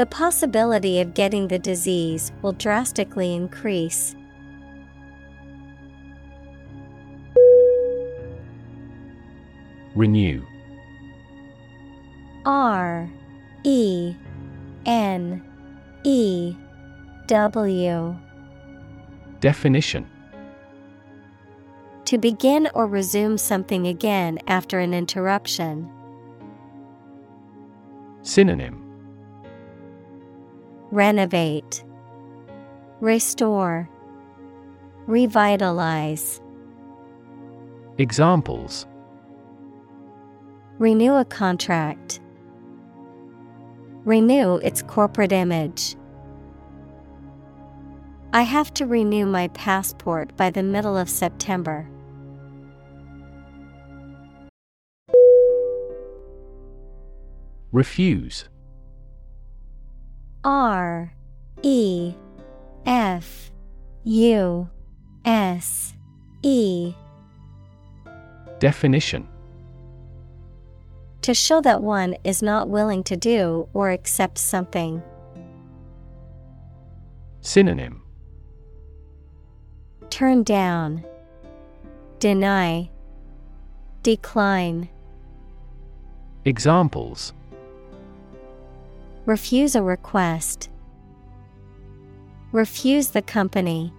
The possibility of getting the disease will drastically increase. Renew R E N E W Definition To begin or resume something again after an interruption. Synonym Renovate, Restore, Revitalize. Examples Renew a contract. Renew its corporate image. I have to renew my passport by the middle of September. Refuse R E F U S E. Definition. To show that one is not willing to do or accept something. Synonym. Turn down, Deny, Decline. Examples Refuse a request. Refuse the company.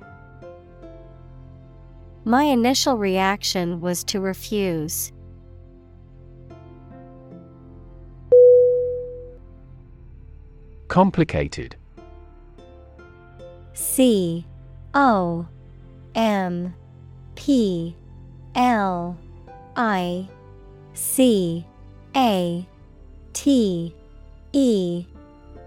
My initial reaction was to refuse. Complicated C O M P L I C A T E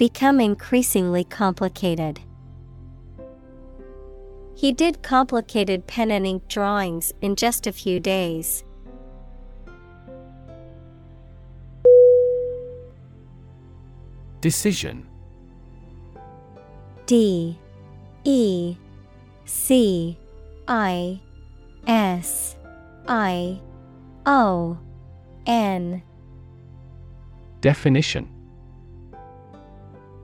Become increasingly complicated. He did complicated pen and ink drawings in just a few days. Decision. D. E. C. I. S. I. O. N. Definition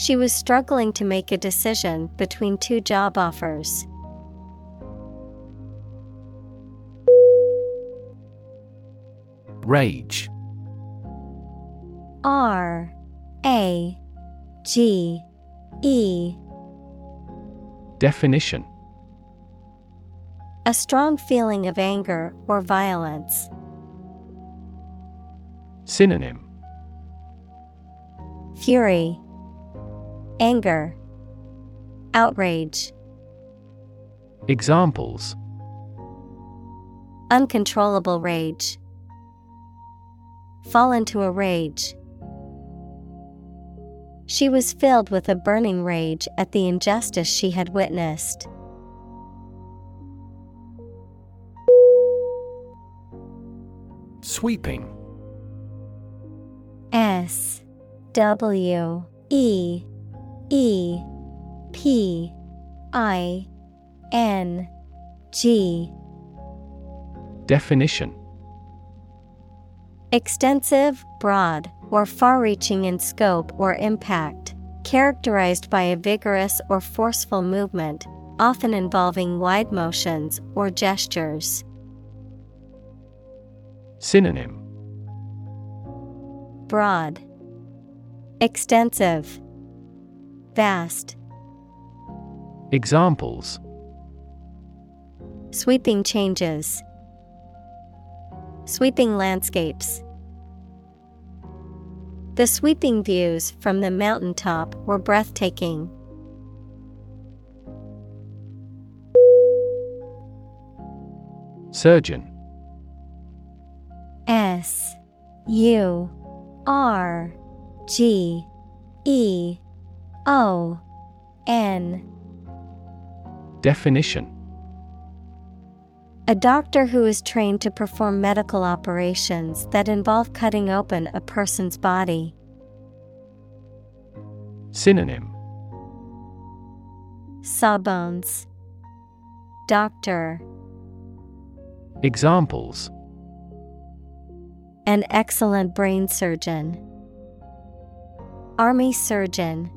She was struggling to make a decision between two job offers. Rage. R A G E. Definition. A strong feeling of anger or violence. Synonym. Fury, Anger, Outrage, Examples Uncontrollable rage. Fall into a rage. She was filled with a burning rage at the injustice she had witnessed. Sweeping S W E E P I N G. Definition. Extensive, broad, or far reaching in scope or impact, characterized by a vigorous or forceful movement, often involving wide motions or gestures. Synonym. Broad, Extensive, Vast, Examples. Sweeping changes, Sweeping landscapes. The sweeping views from the mountaintop were breathtaking. Surgeon. S U R G E O N Definition A doctor who is trained to perform medical operations that involve cutting open a person's body. Synonym Sawbones. Doctor. Examples An excellent brain surgeon. Army surgeon.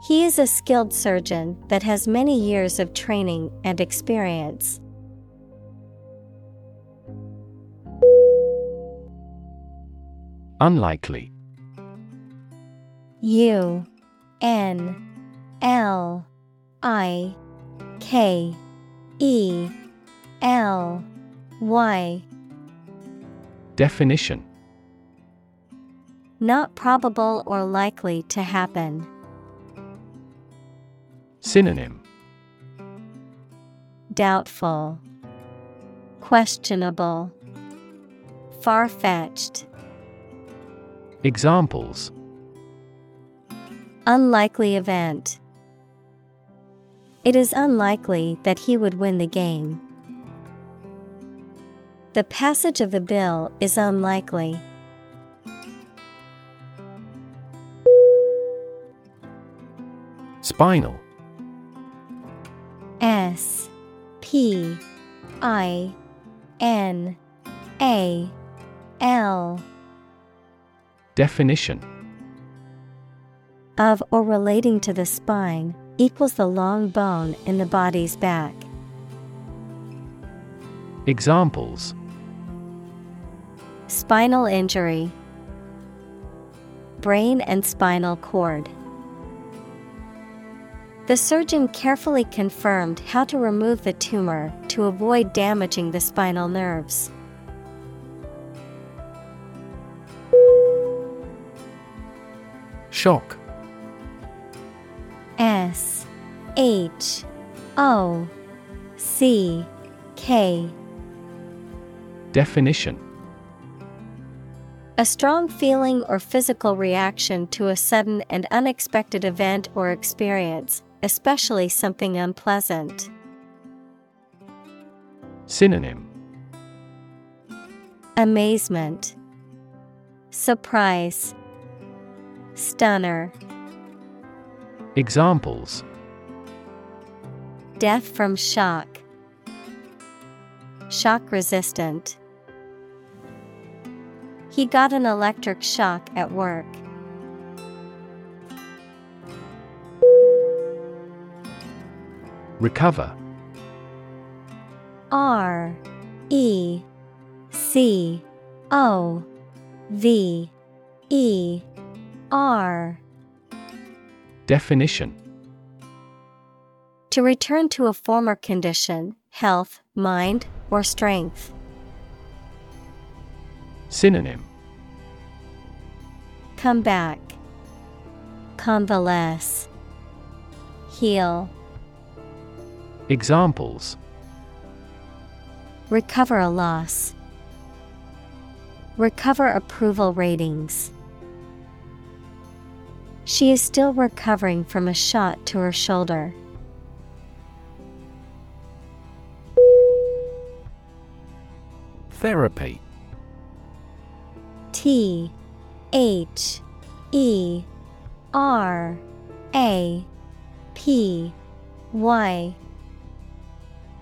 He is a skilled surgeon that has many years of training and experience. Unlikely U N L I K E L Y Definition Not probable or likely to happen. Synonym Doubtful, Questionable, Far fetched. Examples Unlikely event. It is unlikely that he would win the game. The passage of the bill is unlikely. Spinal S P I N A L Definition of or relating to the spine equals the long bone in the body's back. Examples Spinal injury, Brain and spinal cord. The surgeon carefully confirmed how to remove the tumor to avoid damaging the spinal nerves. Shock. S H O C K. Definition. A strong feeling or physical reaction to a sudden and unexpected event or experience, especially something unpleasant. Synonym Amazement, Surprise, Stunner. Examples Death from shock. Shock resistant. He got an electric shock at work. Recover R E C O V E R Definition To return to a former condition, health, mind, or strength. Synonym Come back. Convalesce. Heal. Examples Recover a loss. Recover approval ratings. She is still recovering from a shot to her shoulder. Therapy T H E R A P Y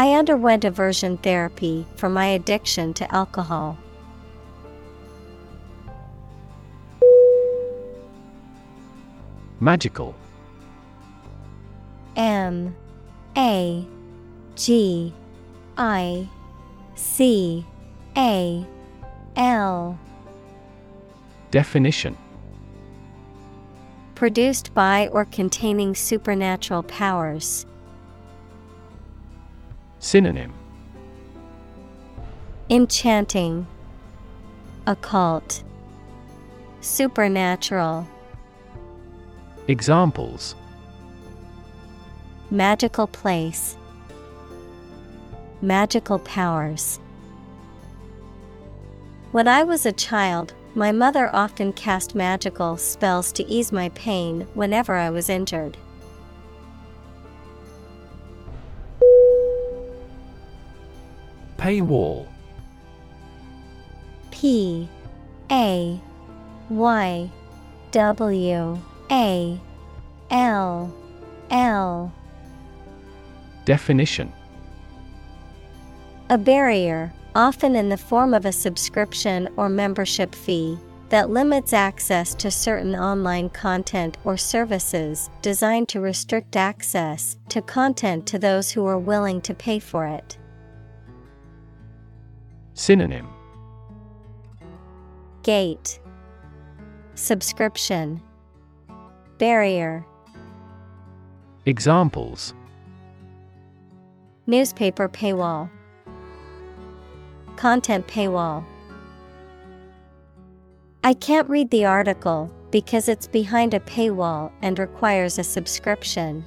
I underwent aversion therapy for my addiction to alcohol. Magical M A G I C A L Definition Produced by or containing supernatural powers. Synonym. Enchanting, Occult, Supernatural, Examples. Magical place, Magical powers. When I was a child, my mother often cast magical spells to ease my pain whenever I was injured. Paywall. P A Y W A L L. Definition. A barrier, often in the form of a subscription or membership fee, that limits access to certain online content or services designed to restrict access to content to those who are willing to pay for it. Synonym. Gate. Subscription. Barrier. Examples. Newspaper paywall. Content paywall. I can't read the article because it's behind a paywall and requires a subscription.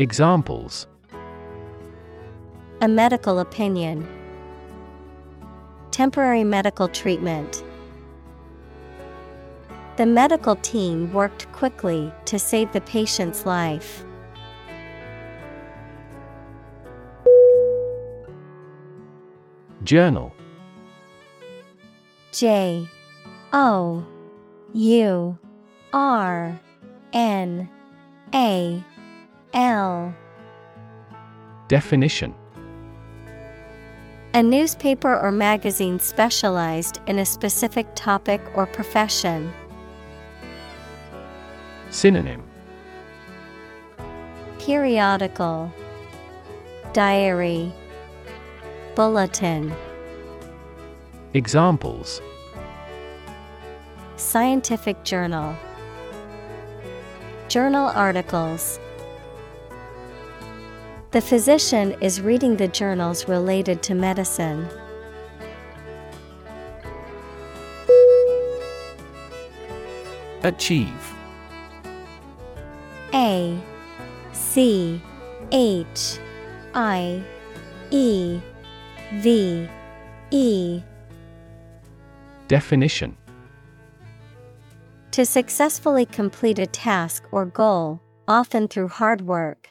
Examples A medical opinion, Temporary medical treatment. The medical team worked quickly to save the patient's life. Journal J O U R N A L. Definition. A newspaper or magazine specialized in a specific topic or profession. Synonym. Periodical. Diary. Bulletin. Examples. Scientific Journal. Journal articles The physician is reading the journals related to medicine. Achieve. A C H I E V E. Definition. To successfully complete a task or goal, often through hard work,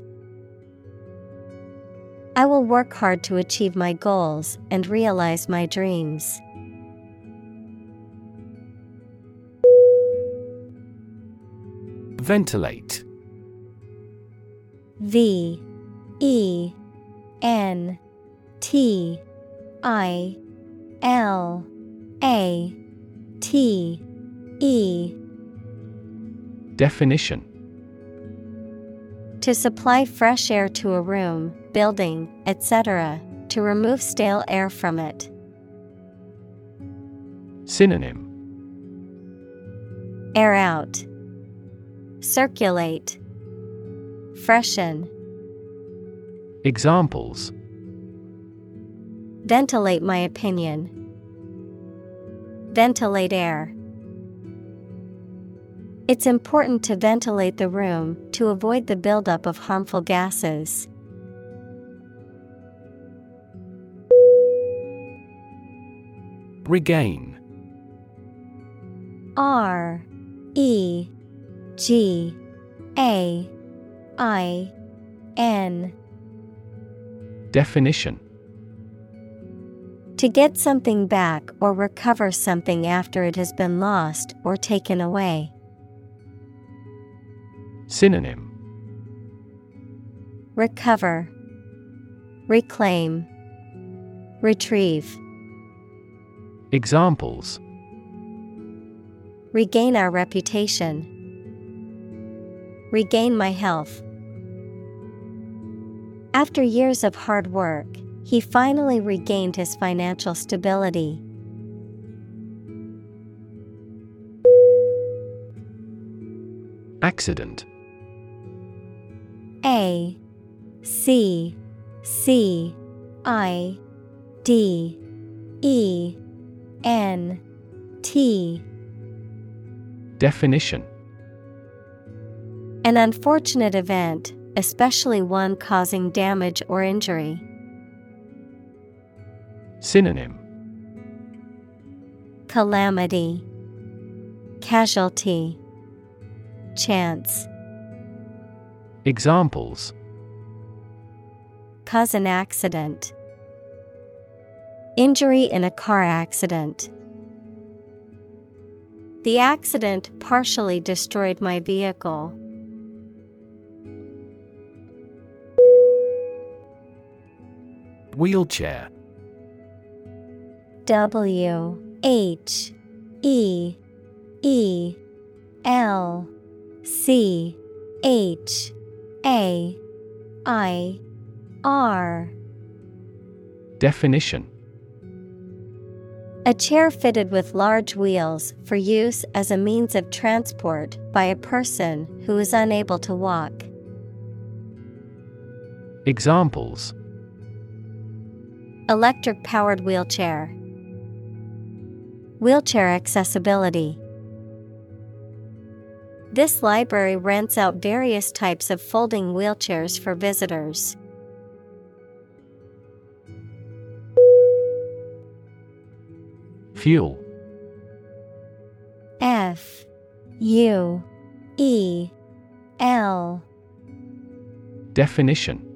I will work hard to achieve my goals and realize my dreams. Ventilate. V E N T I L A T E. Definition To supply fresh air to a room, building, etc., to remove stale air from it. Synonym Air out, Circulate, Freshen. Examples Ventilate my opinion. Ventilate air. It's important to ventilate the room to avoid the buildup of harmful gases. Regain R E G A I N Definition To get something back or recover something after it has been lost or taken away. Synonym Recover, Reclaim, Retrieve. Examples Regain our reputation. Regain my health. After years of hard work, he finally regained his financial stability. Accident A C C I D E N T. Definition. An unfortunate event, especially one causing damage or injury. Synonym. Calamity, Casualty, Chance. Examples Cause an accident. Injury in a car accident. The accident partially destroyed my vehicle. Wheelchair W H E E L C H A I R. Definition A chair fitted with large wheels for use as a means of transport by a person who is unable to walk. Examples Electric powered wheelchair, Wheelchair accessibility. This library rents out various types of folding wheelchairs for visitors. Fuel. F. U. E. L. Definition.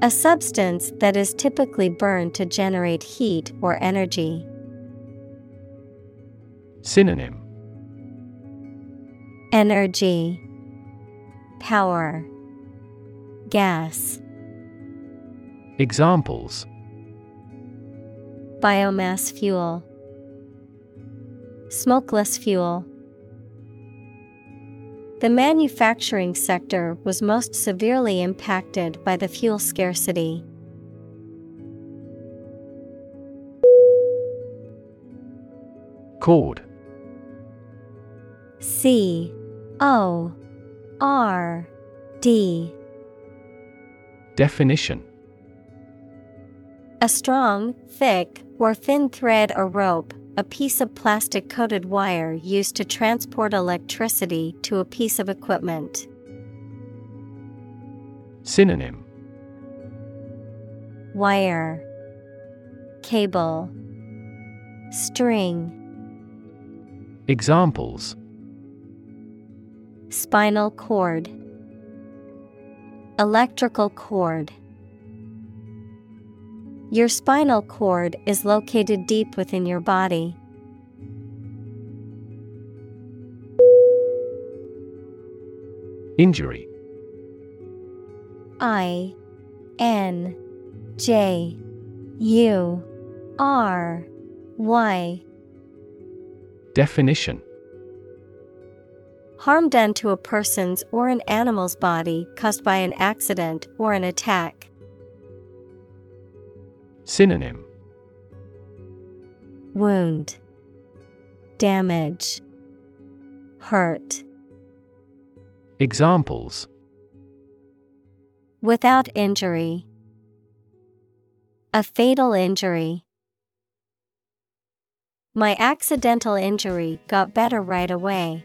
A substance that is typically burned to generate heat or energy. Synonym Energy Power Gas. Examples. Biomass fuel. Smokeless fuel. The manufacturing sector was most severely impacted by the fuel scarcity. Cord. C O R D. Definition. A strong, thick, or thin thread or rope, a piece of plastic coated wire used to transport electricity to a piece of equipment. Synonym. Wire. Cable. String. Examples Spinal cord Electrical cord. Your spinal cord is located deep within your body. Injury. I N J U R Y. Definition Harm done to a person's or an animal's body caused by an accident or an attack. Synonym Wound Damage Hurt Examples Without injury. A fatal injury. My accidental injury got better right away.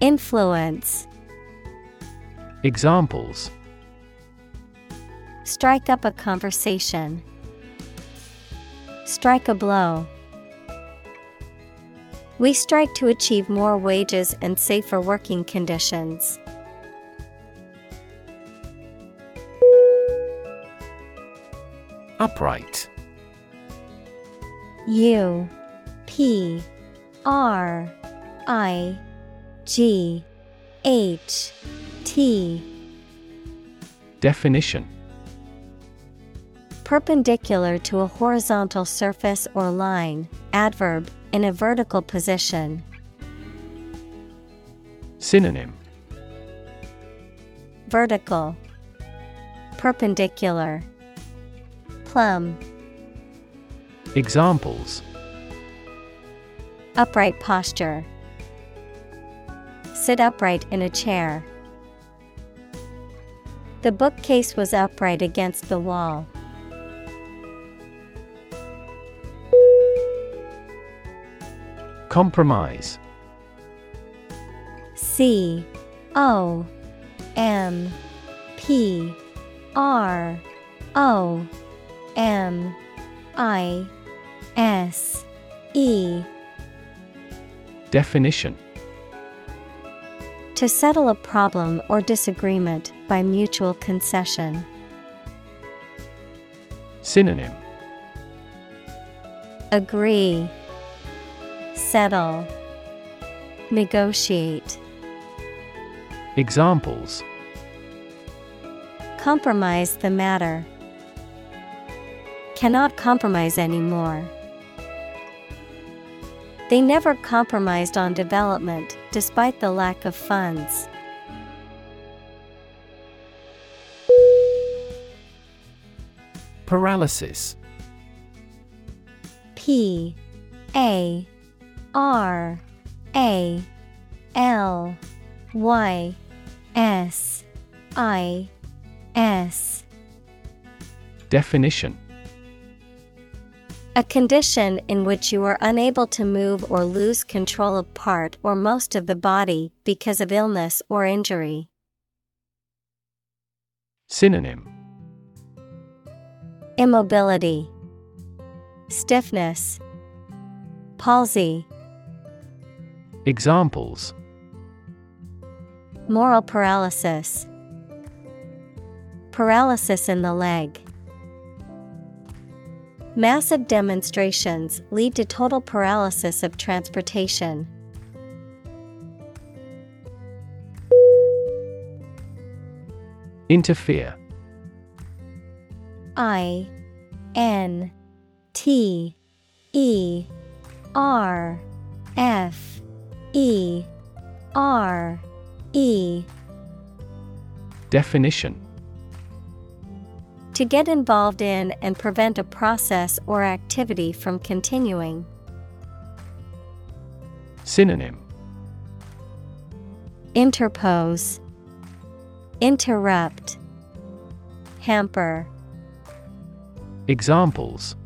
Influence Examples Strike up a conversation. Strike a blow. We strike to achieve more wages and safer working conditions. Upright U P R I G H T. Definition. Perpendicular to a horizontal surface or line, adverb, in a vertical position. Synonym. Vertical. Perpendicular. Plumb. Examples. Upright posture. Sit upright in a chair. The bookcase was upright against the wall. Compromise C O M P R O M I S E Definition To settle a problem or disagreement by mutual concession. Synonym Agree, Settle, Negotiate. Examples Compromise the matter. Cannot compromise anymore. They never compromised on development despite the lack of funds. Paralysis. P A R A L Y S I S. Definition A condition in which you are unable to move or lose control of part or most of the body because of illness or injury. Synonym. Immobility, Stiffness, Palsy, Examples. Moral paralysis, Paralysis in the leg. Massive demonstrations lead to total paralysis of transportation. Interfere. I N T E R F E R E. Definition To get involved in and prevent a process or activity from continuing. Synonym Interpose, Interrupt, Hamper. Examples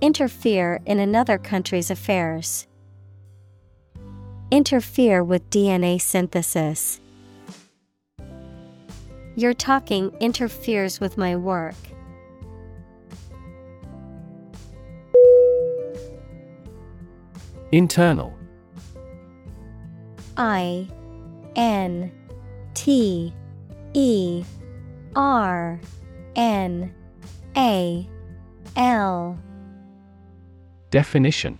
Interfere in another country's affairs. Interfere with DNA synthesis. Your talking interferes with my work. Internal I N T E R N A L Definition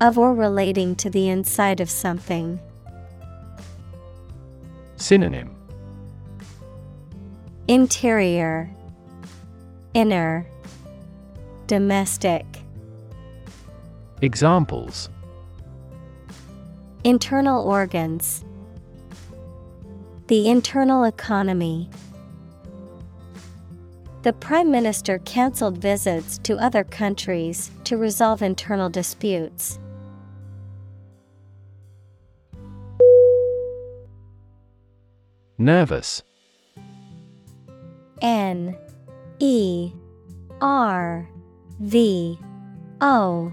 of or relating to the inside of something. Synonym Interior, Inner, Domestic. Examples Internal organs. The internal economy. The Prime Minister cancelled visits to other countries to resolve internal disputes. Nervous N E R V O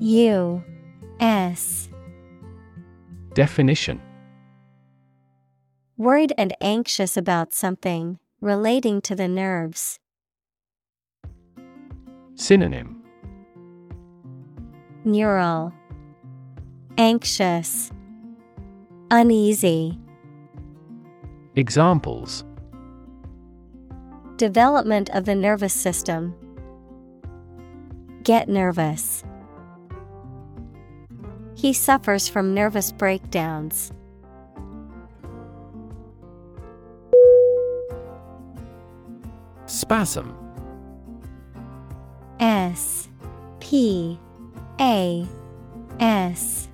U S. Definition. Worried and anxious about something relating to the nerves. Synonym. Neural. Anxious. Uneasy. Examples Development of the nervous system. Get nervous. He suffers from nervous breakdowns. Spasm S P A S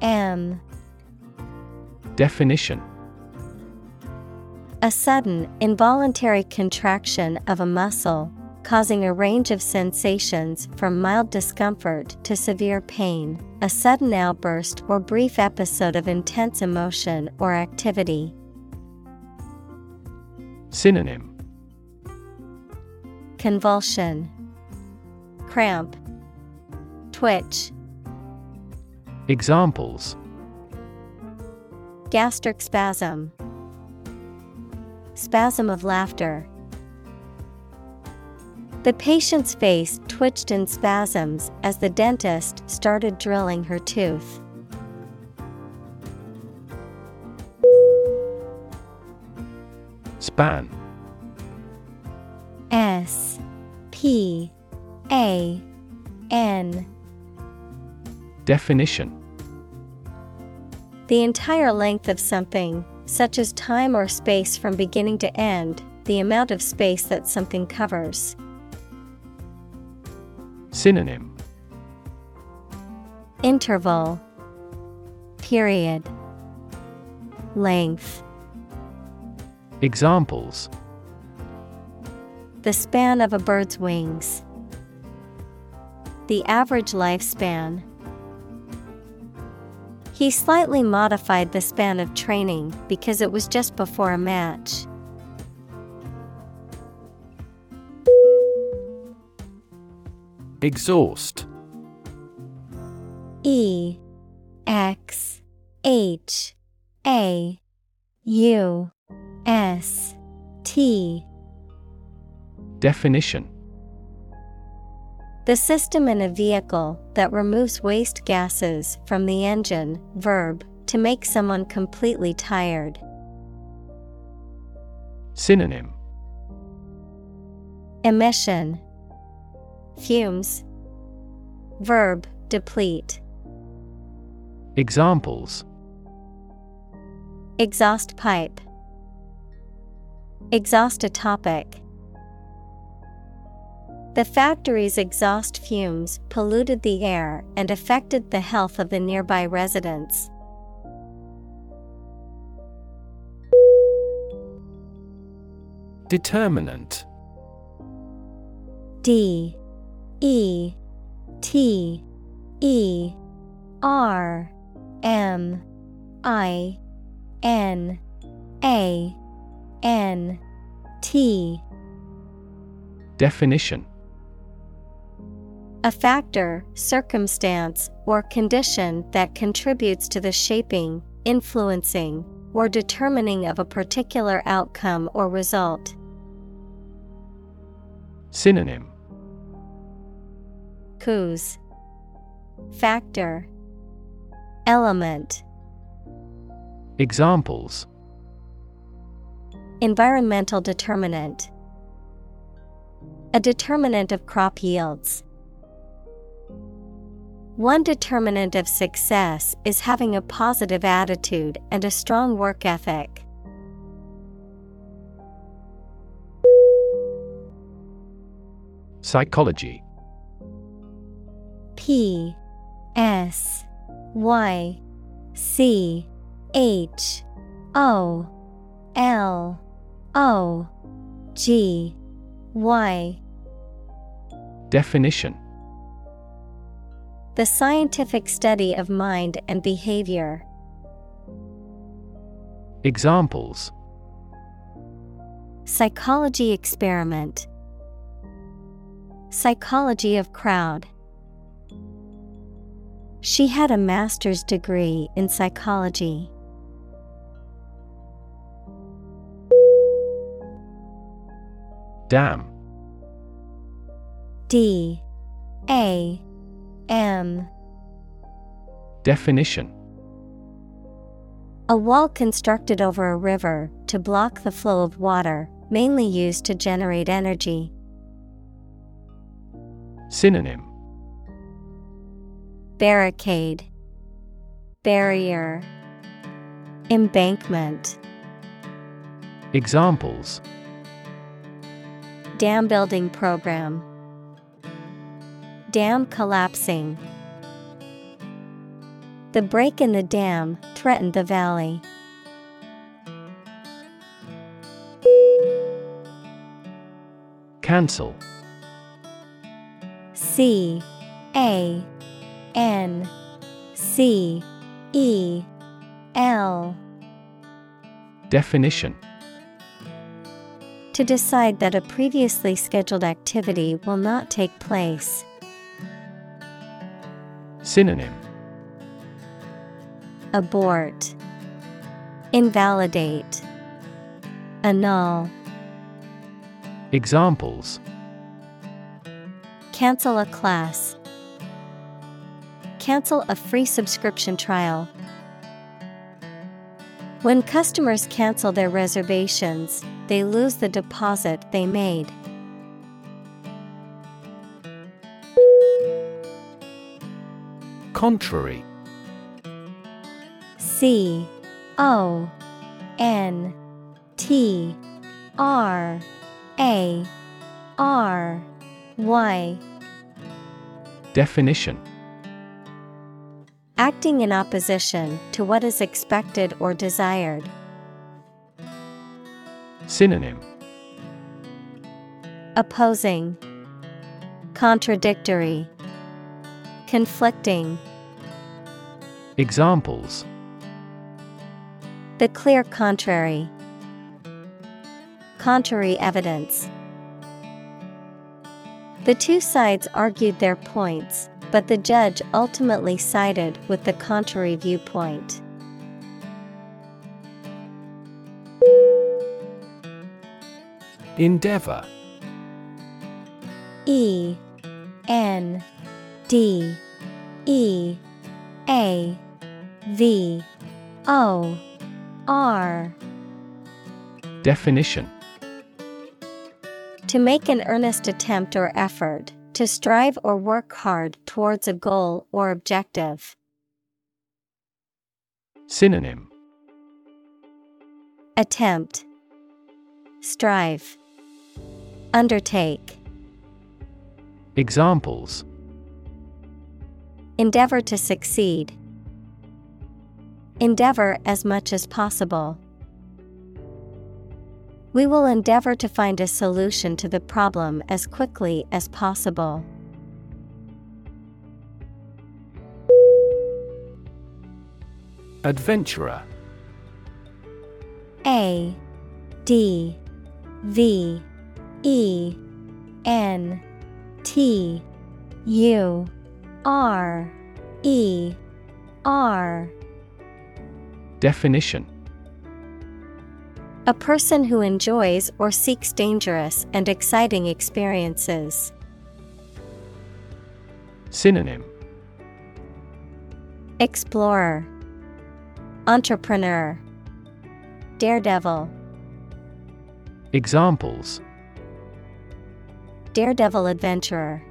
M Definition A sudden, involuntary contraction of a muscle, causing a range of sensations from mild discomfort to severe pain, a sudden outburst or brief episode of intense emotion or activity. Synonym. Convulsion, Cramp, Twitch, Examples. Gastric spasm, Spasm of laughter. The patient's face twitched in spasms as the dentist started drilling her tooth. Span S P A N Definition The entire length of something, such as time or space from beginning to end, the amount of space that something covers. Synonym Interval Period Length Examples The span of a bird's wings. The average lifespan. He slightly modified the span of training because it was just before a match. Exhaust. E X H A U S T. Definition The system in a vehicle that removes waste gases from the engine, verb, to make someone completely tired. Synonym. Emission. Fumes. Verb deplete. Examples. Exhaust pipe. Exhaust a topic. The factory's exhaust fumes polluted the air and affected the health of the nearby residents. Determinant. D. E. T. E. R. M. I. N. A. N. T. Definition A factor, circumstance, or condition that contributes to the shaping, influencing, or determining of a particular outcome or result. Synonym. Cause. Factor. Element. Examples. Environmental determinant. A determinant of crop yields. One determinant of success is having a positive attitude and a strong work ethic. Psychology. P S Y C H O L O G Y. Definition The scientific study of mind and behavior. Examples Psychology experiment. Psychology of crowd. She had a master's degree in psychology. Dam D A M Definition A wall constructed over a river to block the flow of water, mainly used to generate energy. Synonym Barricade, Barrier, Embankment. Examples Dam building program. Dam collapsing. The break in the dam threatened the valley. Cancel C A N C E L Definition To decide that a previously scheduled activity will not take place. Synonym Abort. Invalidate. Annul. Examples Cancel a class. Cancel a free subscription trial. When customers cancel their reservations, they lose the deposit they made. Contrary. C. O. N. T. R. A. R. Y. Definition. Acting in opposition to what is expected or desired. Synonym. Opposing. Contradictory. Conflicting Examples The clear contrary. Contrary evidence. The two sides argued their points, but the judge ultimately sided with the contrary viewpoint. Endeavor E N D E A V O R. Definition. To make an earnest attempt or effort, to strive or work hard towards a goal or objective. Synonym. Attempt. Strive. Undertake. Examples. Endeavor to succeed. Endeavor as much as possible. We will endeavor to find a solution to the problem as quickly as possible. Adventurer A D V E N T U R E R Definition. A person who enjoys or seeks dangerous and exciting experiences. Synonym. Explorer. Entrepreneur. Daredevil. Examples. Daredevil adventurer.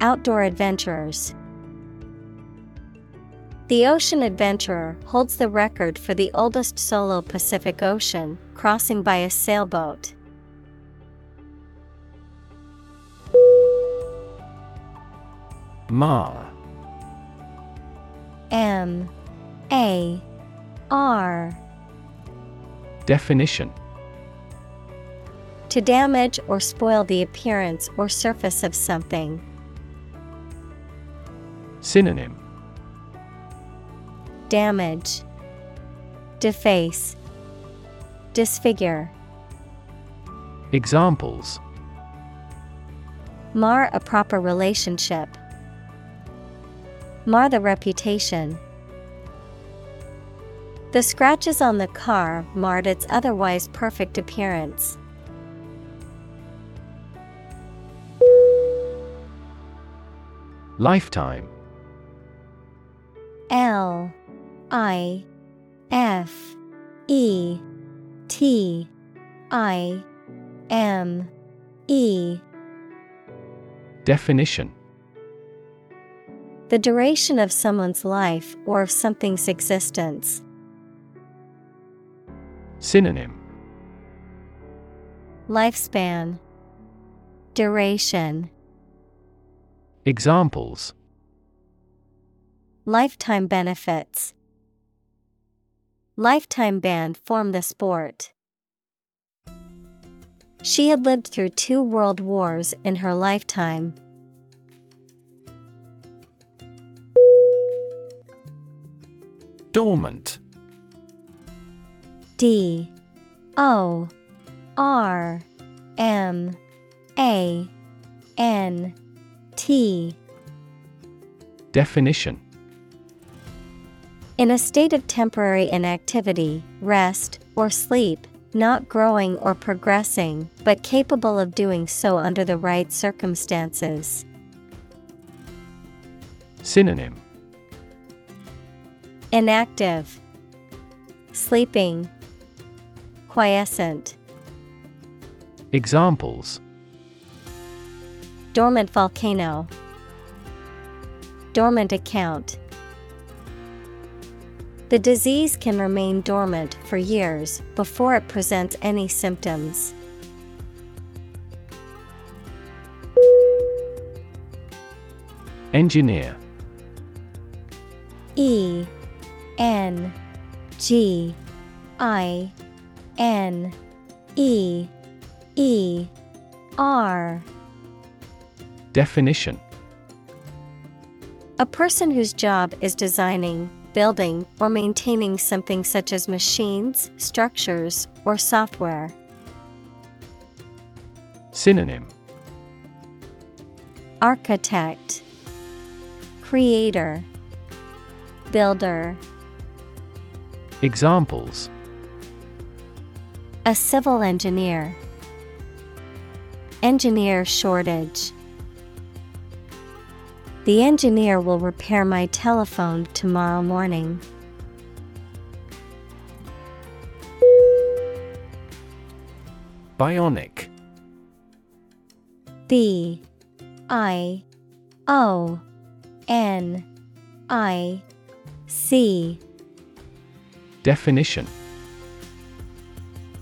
Outdoor adventurers The Ocean Adventurer holds the record for the oldest solo Pacific Ocean crossing by a sailboat. Mar M. A. R. Definition. To damage or spoil the appearance or surface of something. Synonym Damage, Deface, Disfigure. Examples Mar a proper relationship. Mar the reputation. The scratches on the car marred its otherwise perfect appearance. Lifetime L I F E T I M E. Definition. The duration of someone's life or of something's existence. Synonym. Lifespan. Duration. Examples. Lifetime benefits. Lifetime ban form the sport. She had lived through two world wars in her lifetime. Dormant. D. O. R. M. A. N. T. Definition In a state of temporary inactivity, rest, or sleep, not growing or progressing, but capable of doing so under the right circumstances. Synonym Inactive, Sleeping, Quiescent. Examples Dormant volcano, Dormant account. The disease can remain dormant for years before it presents any symptoms. Engineer. E N G I N E E R. Definition. A person whose job is designing, building, or maintaining something such as machines, structures, or software. Synonym. Architect. Creator. Builder. Examples. A civil engineer. Engineer shortage The engineer will repair my telephone tomorrow morning. Bionic. B I O N I C. Definition.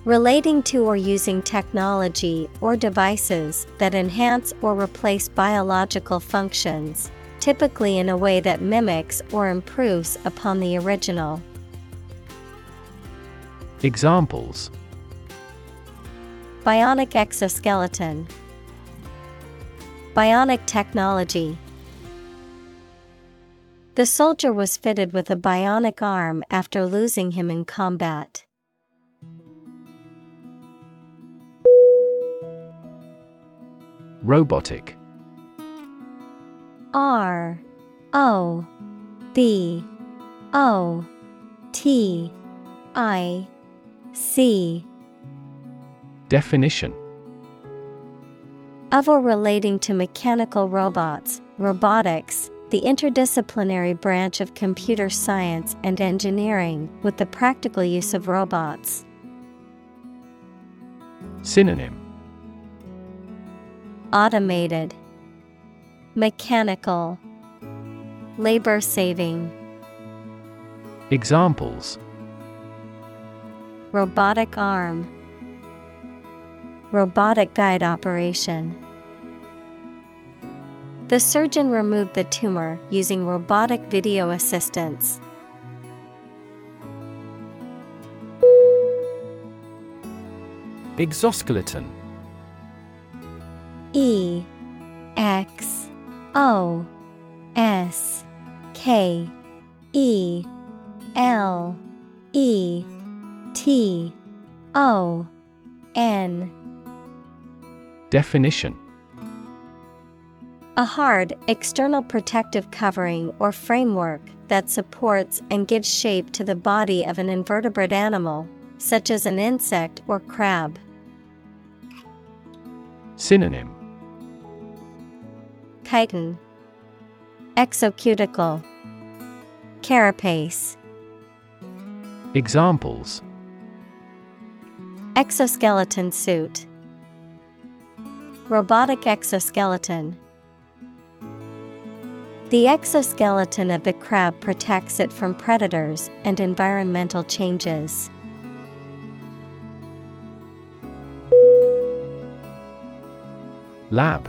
Relating to or using technology or devices that enhance or replace biological functions, typically in a way that mimics or improves upon the original. Examples Bionic exoskeleton, Bionic technology. The soldier was fitted with a bionic arm after losing him in combat. Robotic R O B O T I C. Definition. Of or relating to mechanical robots, robotics, the interdisciplinary branch of computer science and engineering with the practical use of robots. Synonym. Automated, Mechanical, Labor saving, Examples Robotic arm, Robotic guide operation. The surgeon removed the tumor using robotic video assistance. Exoskeleton E X O S K E L E T O N. Definition. A hard, external protective covering or framework that supports and gives shape to the body of an invertebrate animal, such as an insect or crab. Synonym Chitin, Exocuticle, Carapace. Examples Exoskeleton suit. Robotic exoskeleton. The exoskeleton of the crab protects it from predators and environmental changes. Lab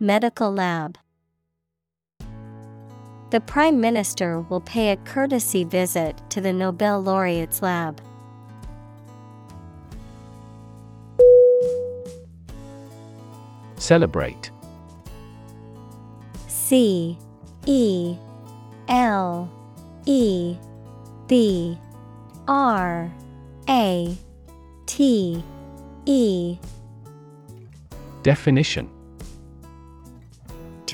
Medical Lab. The Prime Minister will pay a courtesy visit to the Nobel Laureate's lab. Celebrate C E L E B R A T E Definition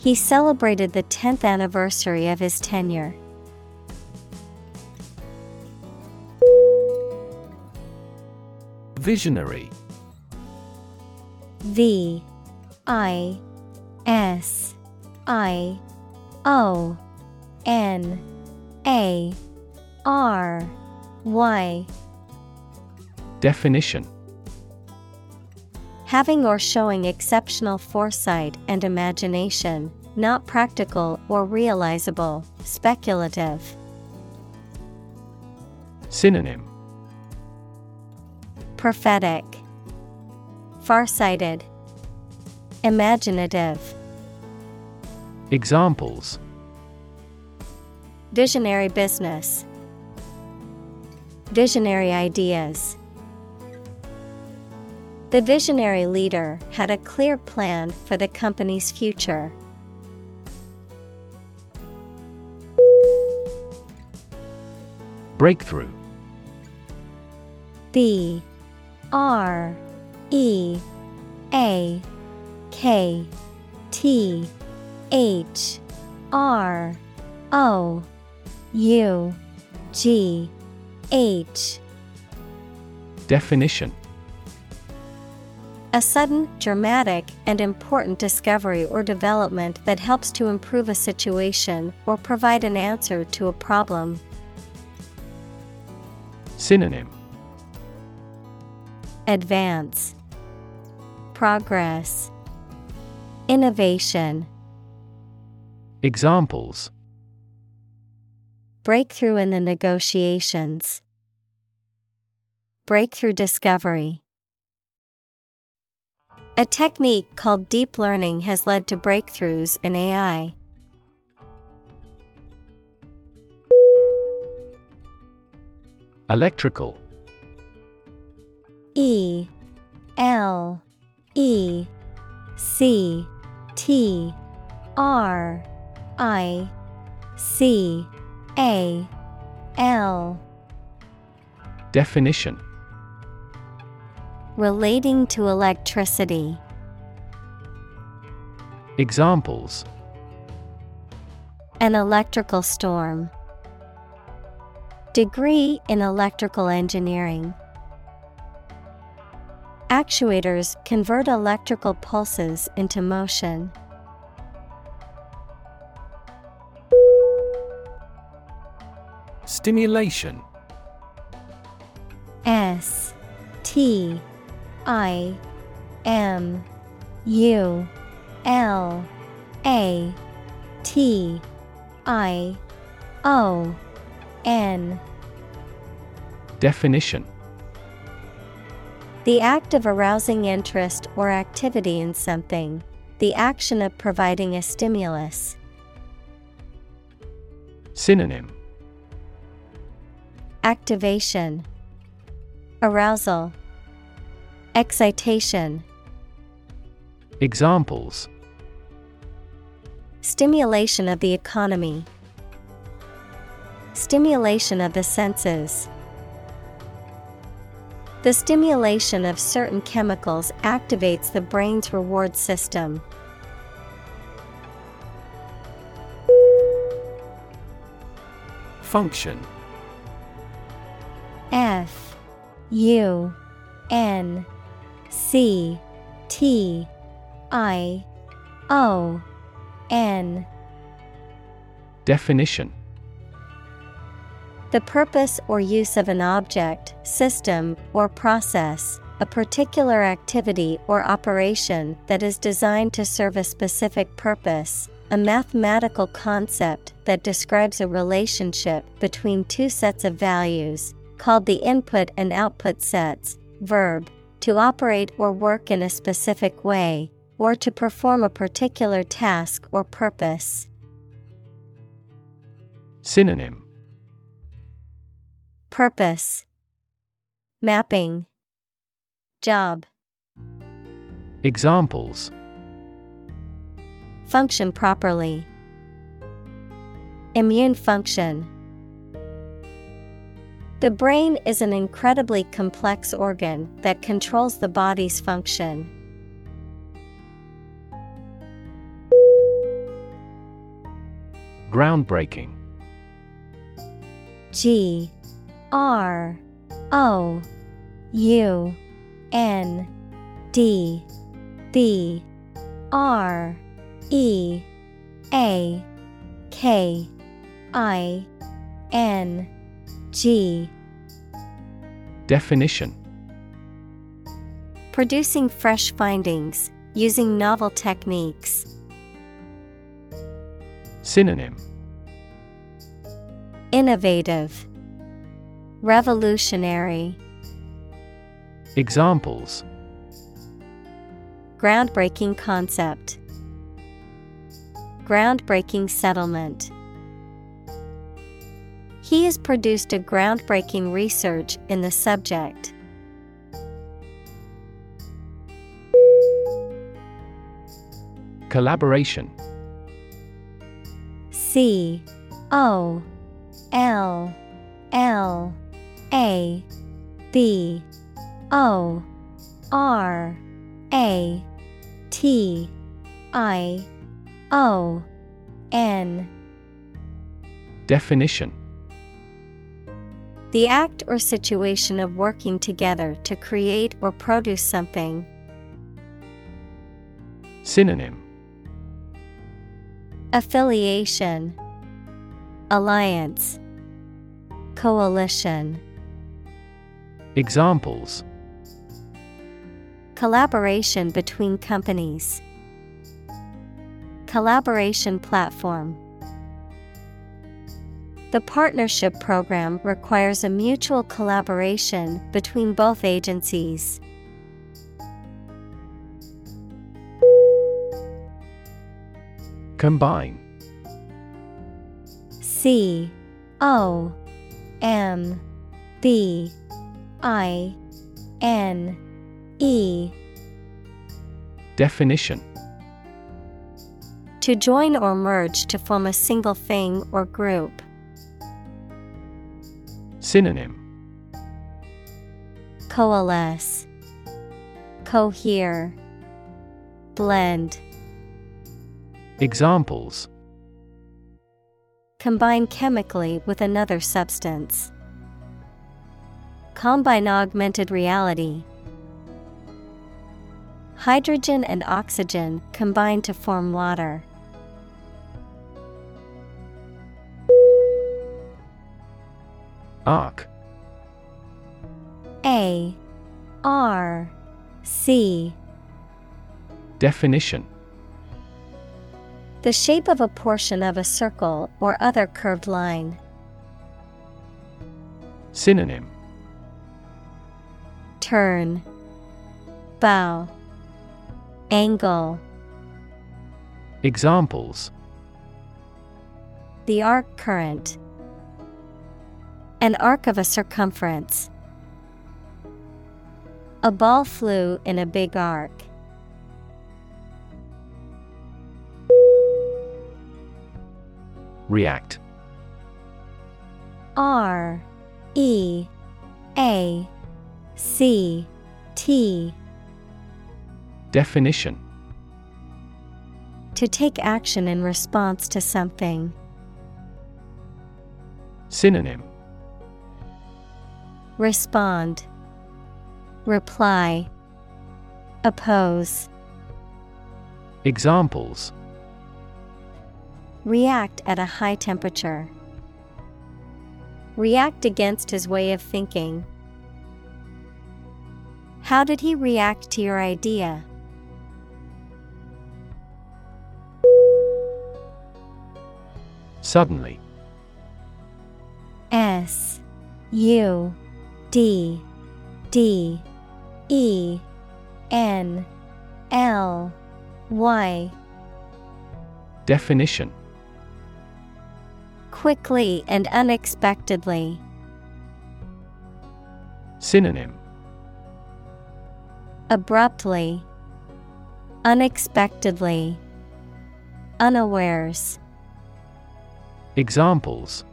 He celebrated the 10th anniversary of his tenure. Visionary. V I S I O N A R Y. Definition Having or showing exceptional foresight and imagination, not practical or realizable, speculative. Synonym. Prophetic, Farsighted, Imaginative, Examples. Visionary business, Visionary ideas. The visionary leader had a clear plan for the company's future. Breakthrough. B R E A K T H R O U G H. Definition A sudden, dramatic, and important discovery or development that helps to improve a situation or provide an answer to a problem. Synonym Advance, Progress, Innovation. Examples Breakthrough in the negotiations. Breakthrough discovery. A technique called deep learning has led to breakthroughs in AI. Electrical. E L E C T R I C A L. Definition Relating to electricity. Examples An electrical storm. Degree in electrical engineering. Actuators convert electrical pulses into motion. Stimulation S T I M U L A T I O N. Definition. The act of arousing interest or activity in something, the action of providing a stimulus. Synonym. Activation, Arousal, Excitation, Examples. Stimulation of the economy, Stimulation of the senses. The stimulation of certain chemicals activates the brain's reward system. Function. F U N C T I O N Definition The purpose or use of an object, system, or process, a particular activity or operation that is designed to serve a specific purpose, a mathematical concept that describes a relationship between two sets of values, called the input and output sets. Verb, to operate or work in a specific way, or to perform a particular task or purpose. Synonym Purpose Mapping Job Examples Function properly. Immune function. The brain is an incredibly complex organ that controls the body's function. Groundbreaking. G R O U N D. B R E A K I N G Definition Producing fresh findings, using novel techniques. Synonym Innovative, Revolutionary. Examples Groundbreaking concept. Groundbreaking settlement. He has produced a groundbreaking research in the subject. Collaboration. C O L L A B O R A T I O N. Definition The act or situation of working together to create or produce something. Synonym Affiliation, Alliance, Coalition. Examples Collaboration between companies. Collaboration platform. The partnership program requires a mutual collaboration between both agencies. Combine C O M B I N E Definition To join or merge to form a single thing or group. Synonym Coalesce, Cohere, Blend. Examples Combine chemically with another substance. Combine augmented reality. Hydrogen and oxygen combine to form water. Arc. A. R. C. Definition. The shape of a portion of a circle or other curved line. Synonym. Turn, Bow, Angle. Examples. The arc current. An arc of a circumference. A ball flew in a big arc. React R E A C T Definition To take action in response to something. Synonym Respond, Reply, Oppose. Examples React at a high temperature. React against his way of thinking. How did he react to your idea? Suddenly. S U D D E N L Y. Definition Quickly and unexpectedly. Synonym Abruptly, Unexpectedly, Unawares. Examples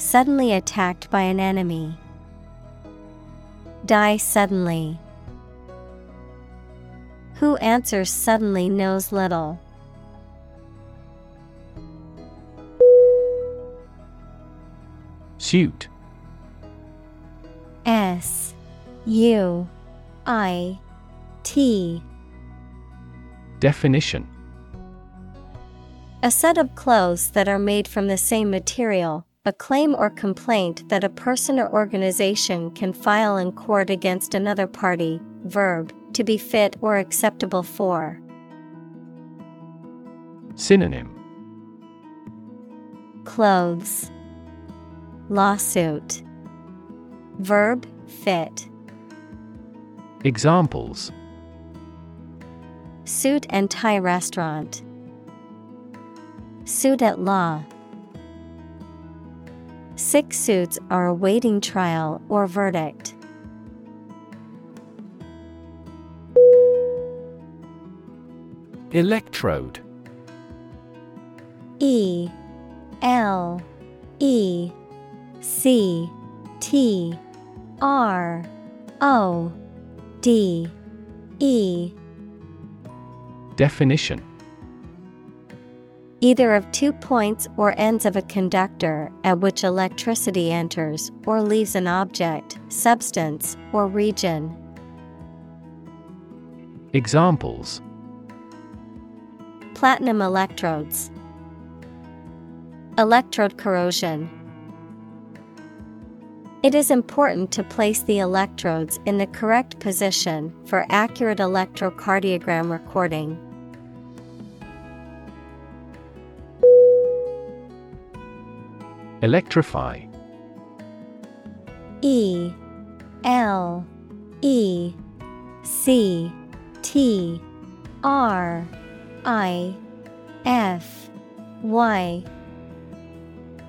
Suddenly attacked by an enemy. Die suddenly. Who answers suddenly knows little. Suit S U I T Definition A set of clothes that are made from the same material, a claim or complaint that a person or organization can file in court against another party. Verb, to be fit or acceptable for. Synonym Clothes. Lawsuit. Verb, fit. Examples Suit and tie restaurant. Suit at law. Six suits are awaiting trial or verdict. Electrode. E L E C T R O D E. Definition Either of two points or ends of a conductor at which electricity enters or leaves an object, substance, or region. Examples Platinum electrodes. Electrode corrosion. It is important to place the electrodes in the correct position for accurate electrocardiogram recording. Electrify. E L E C T R I F Y.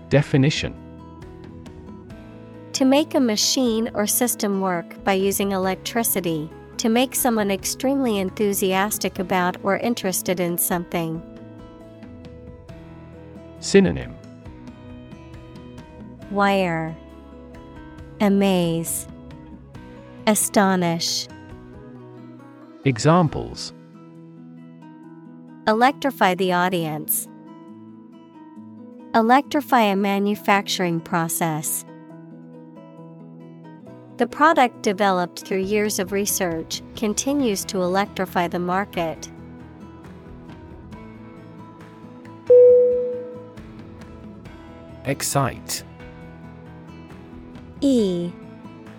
Definition. To make a machine or system work by using electricity, to make someone extremely enthusiastic about or interested in something. Synonym Wire Amaze Astonish Examples Electrify the audience. Electrify a manufacturing process. The product developed through years of research continues to electrify the market. Excite E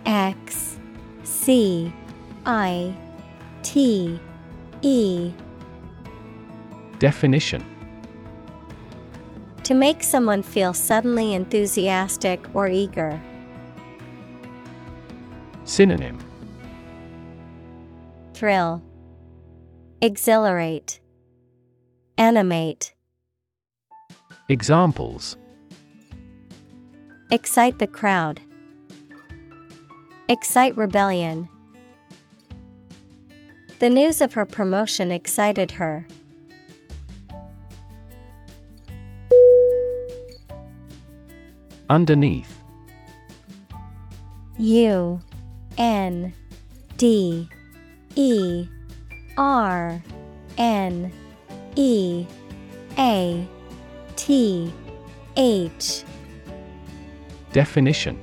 X C I T E. Definition. To make someone feel suddenly enthusiastic or eager. Synonym. Thrill, Exhilarate, Animate, Examples. Excite the crowd, Excite rebellion. The news of her promotion excited her. Underneath U N D E R N E A T H Definition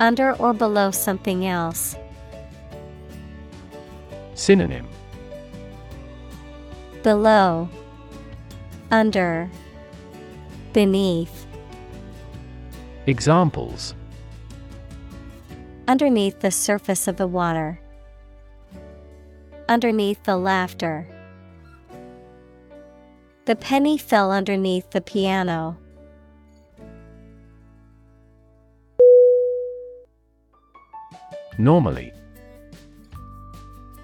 Under or below something else. Synonym Below Under Beneath Examples Underneath the surface of the water. Underneath the laughter. The penny fell underneath the piano. Normally.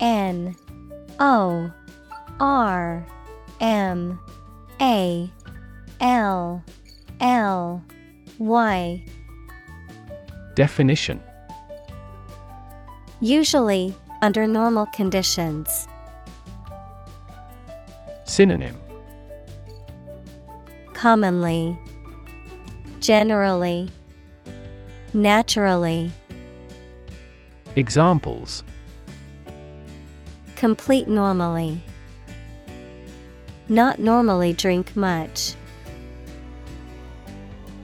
N O R M A L L Y. Definition Usually, under normal conditions. Synonym Commonly, Generally, Naturally. Examples Complete normally. Not normally drink much.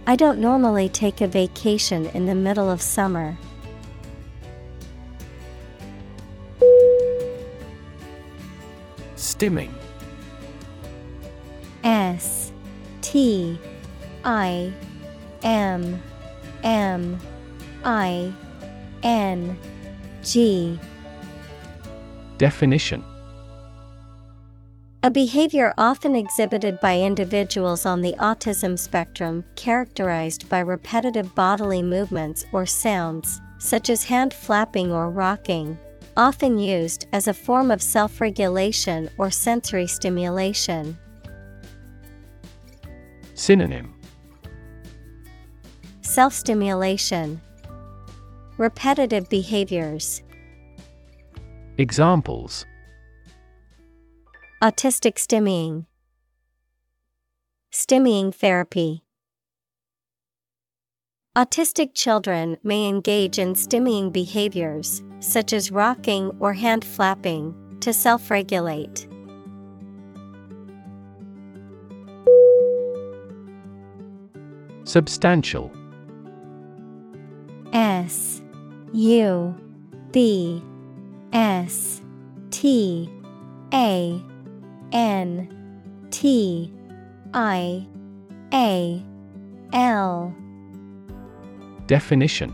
I don't normally take a vacation in the middle of summer. Stimming S T I M M I N G. Definition. A behavior often exhibited by individuals on the autism spectrum characterized by repetitive bodily movements or sounds, such as hand flapping or rocking, often used as a form of self regulation or sensory stimulation. Synonym. Self stimulation, repetitive behaviors, Examples. Autistic stimming, stimming therapy. Autistic children may engage in stimming behaviors, such as rocking or hand flapping, to self regulate. Substantial. S U B S T A N T I A L Definition.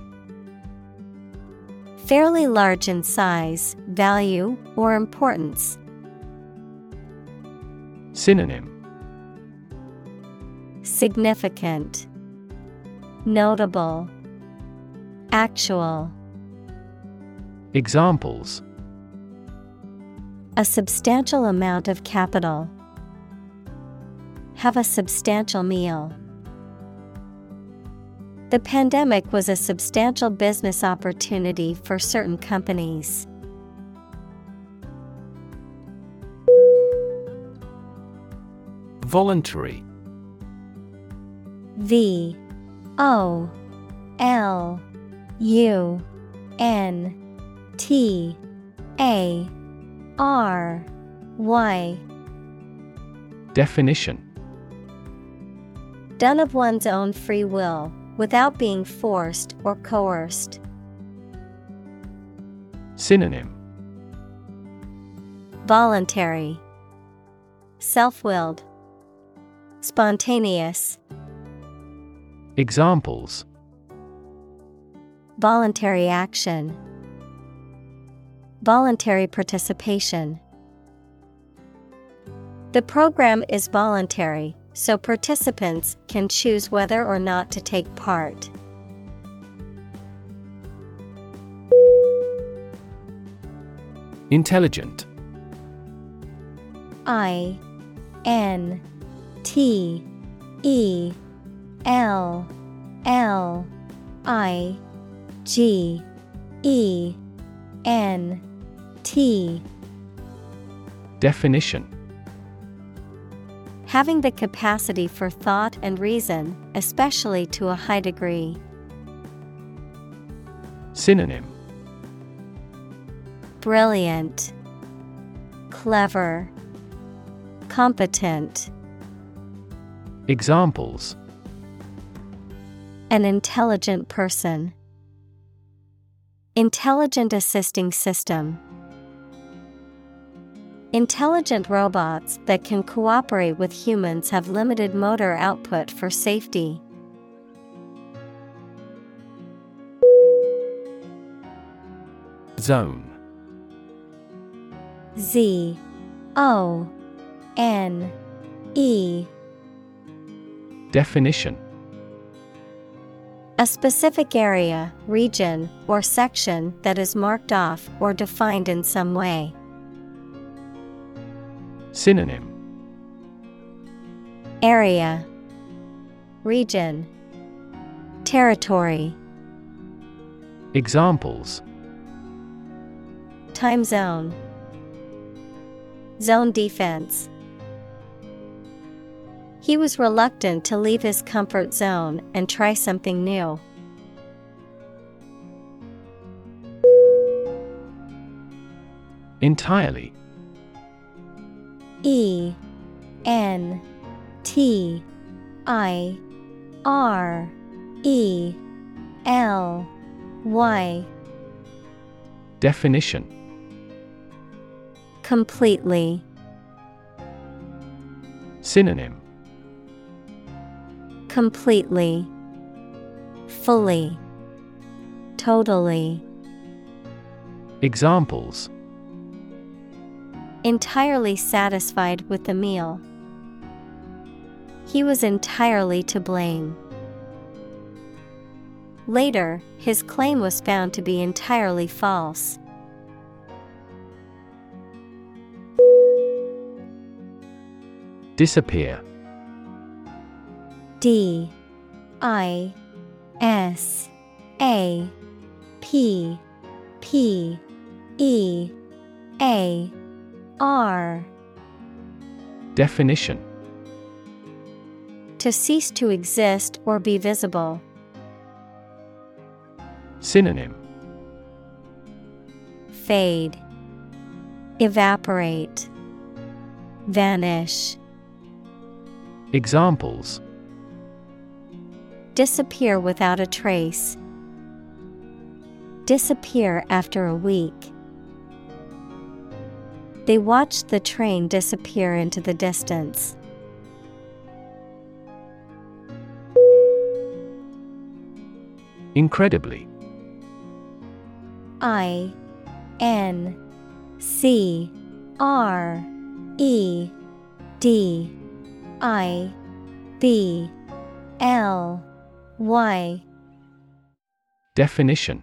Fairly large in size, value, or importance. Synonym. Significant, Notable, Actual. Examples A substantial amount of capital. Have a substantial meal. The pandemic was a substantial business opportunity for certain companies. Voluntary V O L U N T A R Y Definition. Done of one's own free will, without being forced or coerced. Synonym. Voluntary, Self willed, Spontaneous. Examples. Voluntary action, Voluntary participation. The program is voluntary, so participants can choose whether or not to take part. Intelligent I N T E L L I G E N T Definition Having the capacity for thought and reason, especially to a high degree. Synonym Brilliant, Clever, Competent. Examples An intelligent person. Intelligent assisting system. Intelligent robots that can cooperate with humans have limited motor output for safety. Zone Z O N E. Definition A specific area, region, or section that is marked off or defined in some way. Synonym. Area. Region. Territory. Examples. Time zone. Zone defense. He was reluctant to leave his comfort zone and try something new. Entirely E N T I R E L Y. Definition. Completely. Synonym. Completely. Fully. Totally. Examples Entirely satisfied with the meal. He was entirely to blame. Later, his claim was found to be entirely false. Disappear. D. I. S. A. P. P. E. A R Definition To cease to exist or be visible. Synonym Fade, Evaporate, Vanish. Examples Disappear without a trace. Disappear after a week. They watched the train disappear into the distance. Incredibly. I N C R E D I B L Y. Definition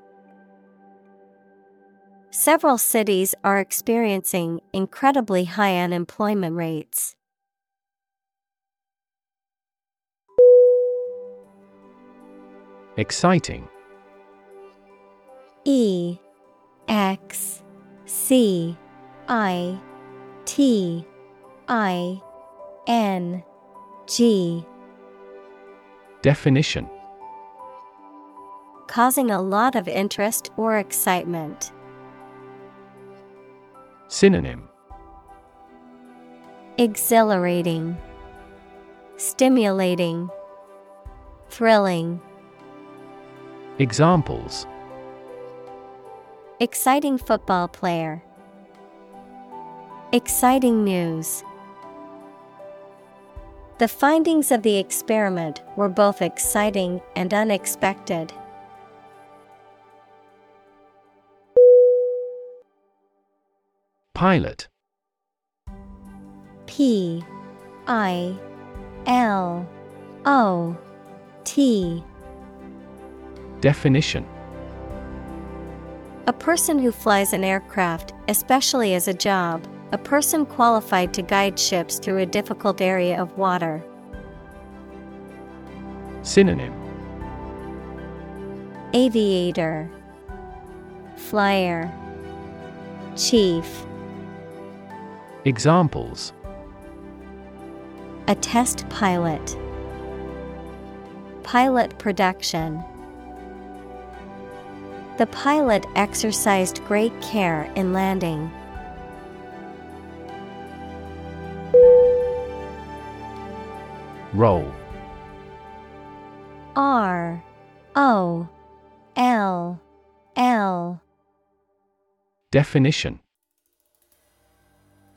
Several cities are experiencing incredibly high unemployment rates. Exciting E X C I T I N G Definition Causing a lot of interest or excitement. Synonym Exhilarating, Stimulating, Thrilling. Examples Exciting football player. Exciting news. The findings of the experiment were both exciting and unexpected. Pilot. P I L O T. Definition. A person who flies an aircraft, especially as a job, a person qualified to guide ships through a difficult area of water. Synonym. Aviator, Flyer, Chief. Examples A test pilot. Pilot production. The pilot exercised great care in landing. Roll. R O L L. Definition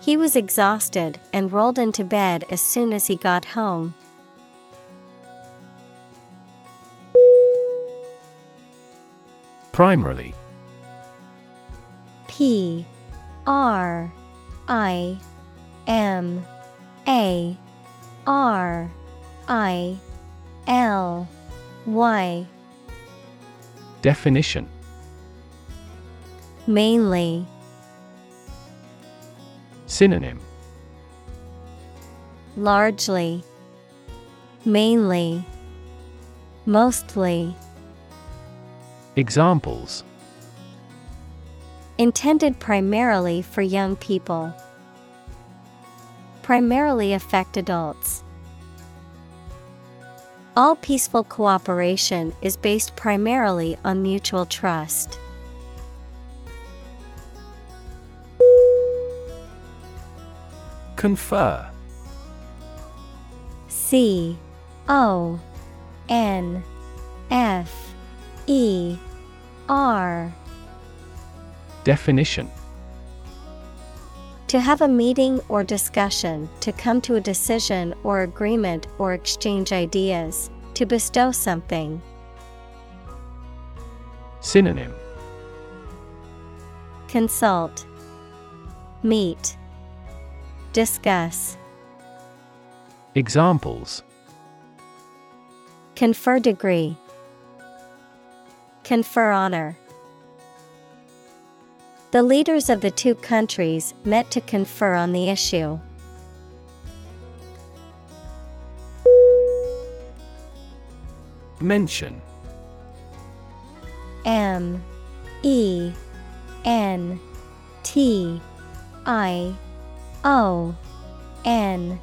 He was exhausted and rolled into bed as soon as he got home. Primarily. P R I M A R I L Y. Definition. Mainly Synonym Largely Mainly Mostly Examples Intended primarily for young people. Primarily affect adults. All peaceful cooperation is based primarily on mutual trust. Confer. C O N F E R Definition. To have a meeting or discussion, to come to a decision or agreement or exchange ideas, to bestow something. Synonym. Consult, Meet, Discuss. Examples Confer degree, Confer honor. The leaders of the two countries met to confer on the issue. Mention M E N T I O N.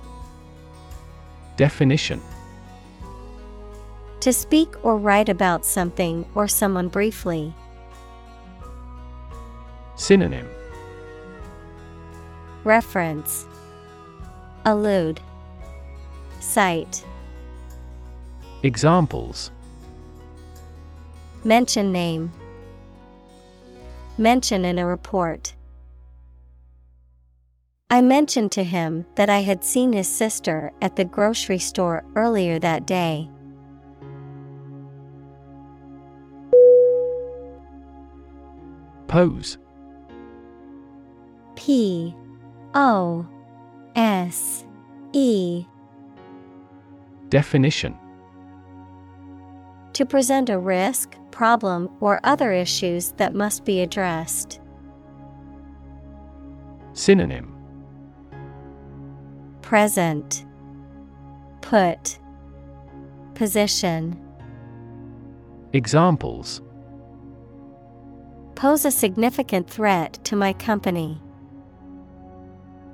Definition. To speak or write about something or someone briefly. Synonym. Reference. Allude. Cite. Examples. Mention name. Mention in a report. I mentioned to him that I had seen his sister at the grocery store earlier that day. Pose P O S E Definition To present a risk, problem, or other issues that must be addressed. Synonym Present Put Position Examples Pose a significant threat to my company.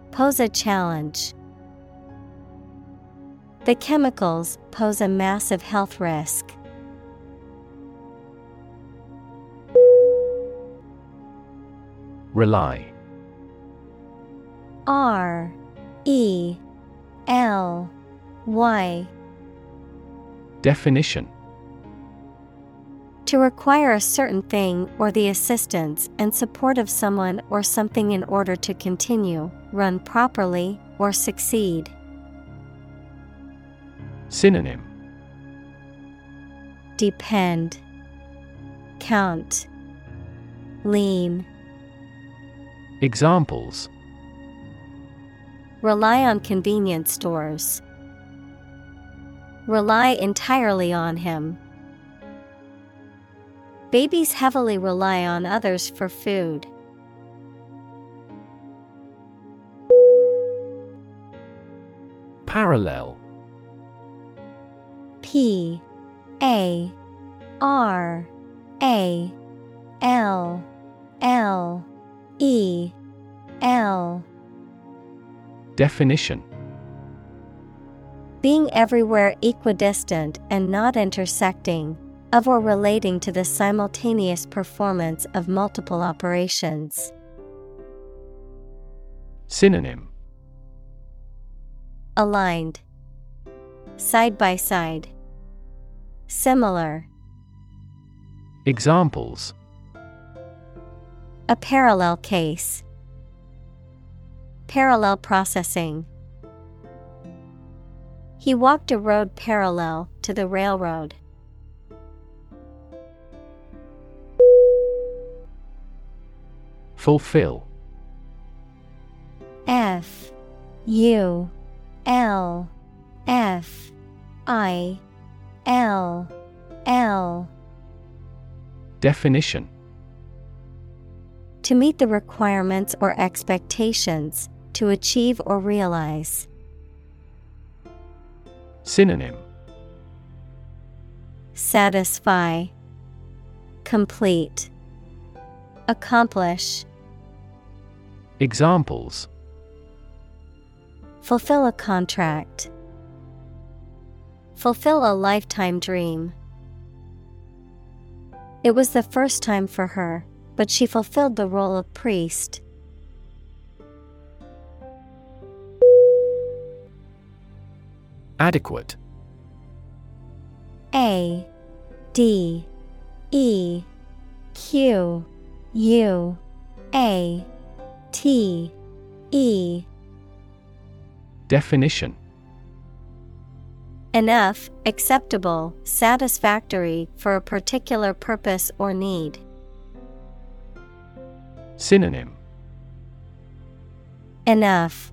Pose a challenge. The chemicals pose a massive health risk. Rely R E L Y. Definition. To require a certain thing or the assistance and support of someone or something in order to continue, run properly, or succeed. Synonym. Depend, Count, Lean. Examples Rely on convenience stores. Rely entirely on him. Babies heavily rely on others for food. Parallel P A R A L L E L Definition Being everywhere equidistant and not intersecting, of or relating to the simultaneous performance of multiple operations. Synonym Aligned, Side by side, Similar. Examples A parallel case. Parallel processing. He walked a road parallel to the railroad. Fulfill F U L F I L L Definition To meet the requirements or expectations, to achieve or realize. Synonym Satisfy, Complete, Accomplish. Examples Fulfill a contract. Fulfill a lifetime dream. It was the first time for her, but she fulfilled the role of priest. Adequate A D E Q U A T E Definition Enough, acceptable, satisfactory for a particular purpose or need. Synonym Enough.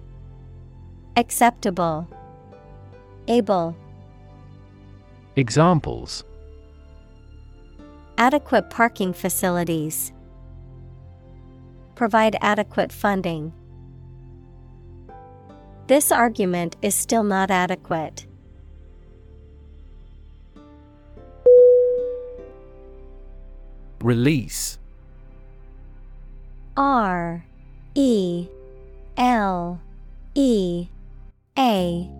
Acceptable. Able. Examples Adequate parking facilities. Provide adequate funding. This argument is still not adequate. Release R E L E A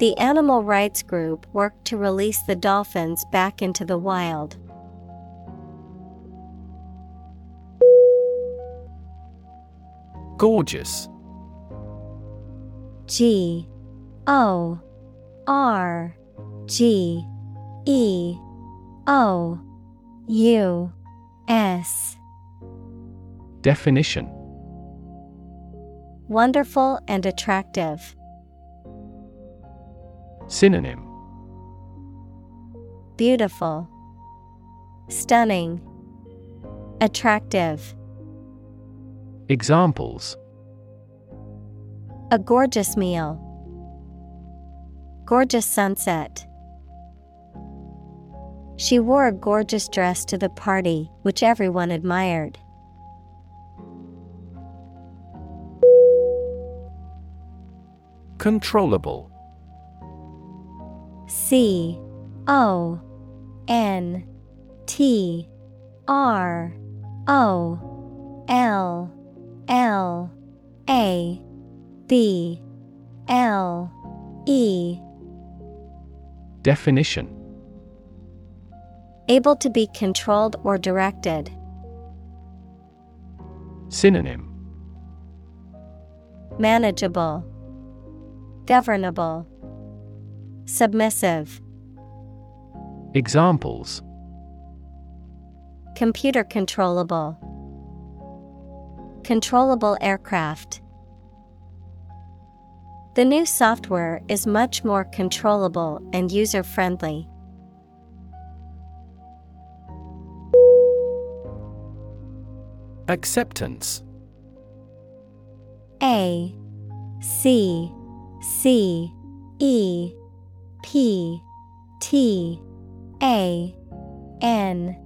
The animal rights group worked to release the dolphins back into the wild. Gorgeous G O R G E O U S Definition Wonderful and attractive. Synonym Beautiful. Stunning. Attractive. Examples A gorgeous meal. Gorgeous sunset. She wore a gorgeous dress to the party, which everyone admired. Controllable C O N T R O L L A B L E Definition Able to be controlled or directed. Synonym Manageable. Governable. Submissive. Examples Computer controllable. Controllable aircraft. The new software is much more controllable and user friendly. Acceptance A C C E P T A N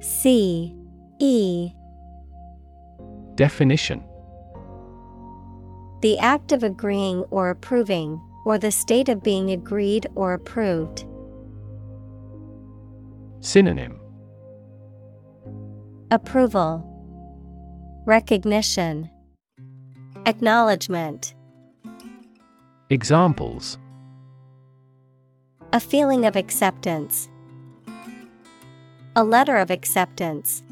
C E. Definition. The act of agreeing or approving, or the state of being agreed or approved. Synonym. Approval, Recognition, Acknowledgement. Examples A feeling of acceptance. A letter of acceptance.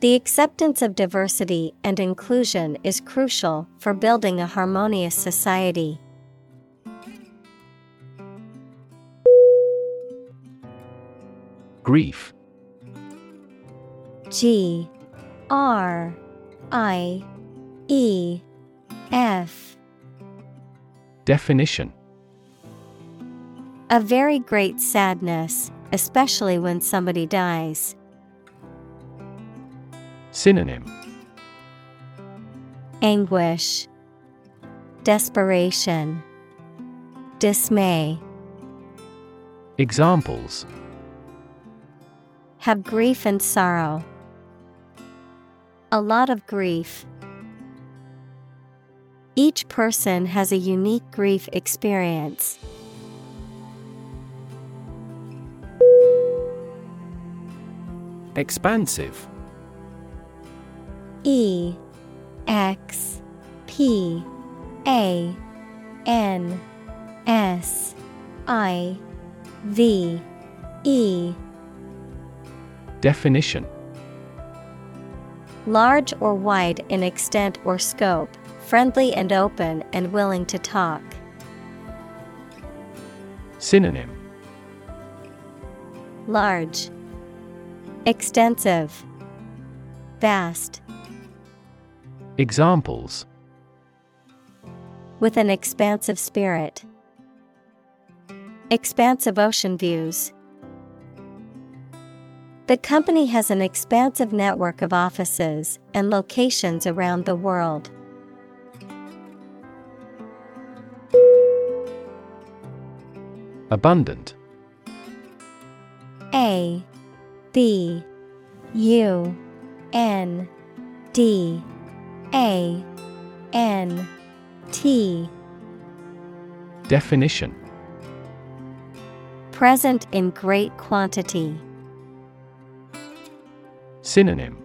The acceptance of diversity and inclusion is crucial for building a harmonious society. Grief G R I E F Definition A very great sadness, especially when somebody dies. Synonym Anguish, Desperation, Dismay. Examples Have grief and sorrow. A lot of grief. Each person has a unique grief experience. Expansive. E X P A N S I V E. Definition. Large or wide in extent or scope, friendly and open and willing to talk. Synonym. Large, Extensive, Vast. Examples With an expansive spirit. Expansive ocean views. The company has an expansive network of offices and locations around the world. Abundant A B U N D A N T. Definition. Present in great quantity. Synonym.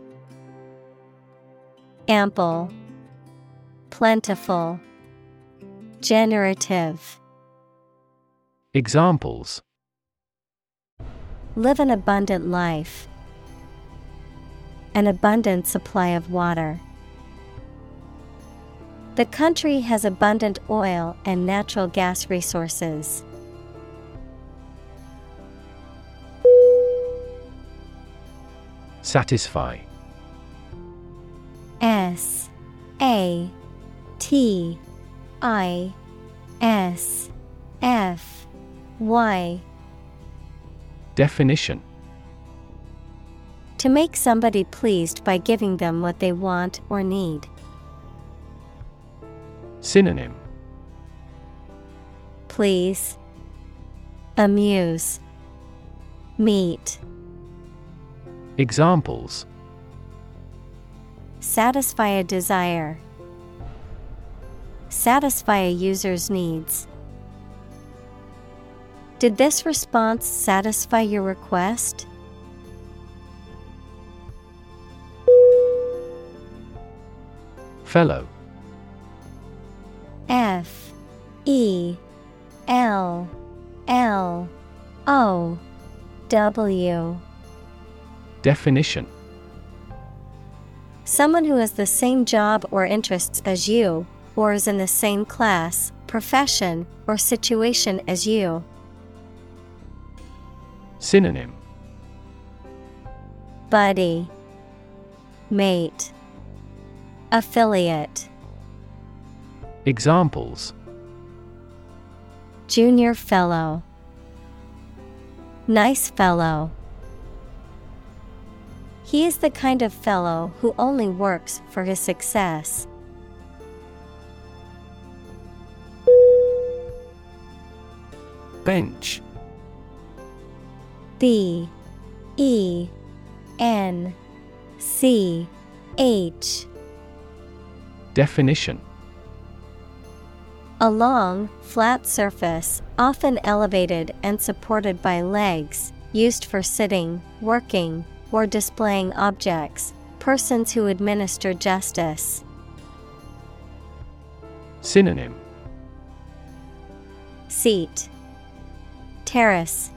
Ample, Plentiful, Generative. Examples Live an abundant life. An abundant supply of water. The country has abundant oil and natural gas resources. Satisfy. S. A. T. I. S. F. Y Definition To make somebody pleased by giving them what they want or need. Synonym Please. Amuse. Meet. Examples Satisfy a desire. Satisfy a user's needs. Did this response satisfy your request? Fellow. F. E. L. L. O. W. Definition. Someone who has the same job or interests as you, or is in the same class, profession, or situation as you. Synonym. Buddy, Mate, Affiliate, Examples. Junior Fellow, Nice Fellow. He is the kind of fellow who only works for his success. Bench B E N C H. Definition. A long, flat surface, often elevated and supported by legs, used for sitting, working, or displaying objects, persons who administer justice. Synonym. Seat. Terrace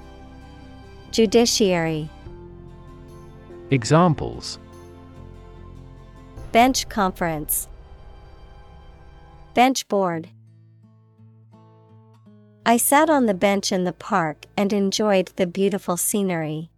Judiciary. Examples. Bench conference. Bench board. I sat on the bench in the park and enjoyed the beautiful scenery.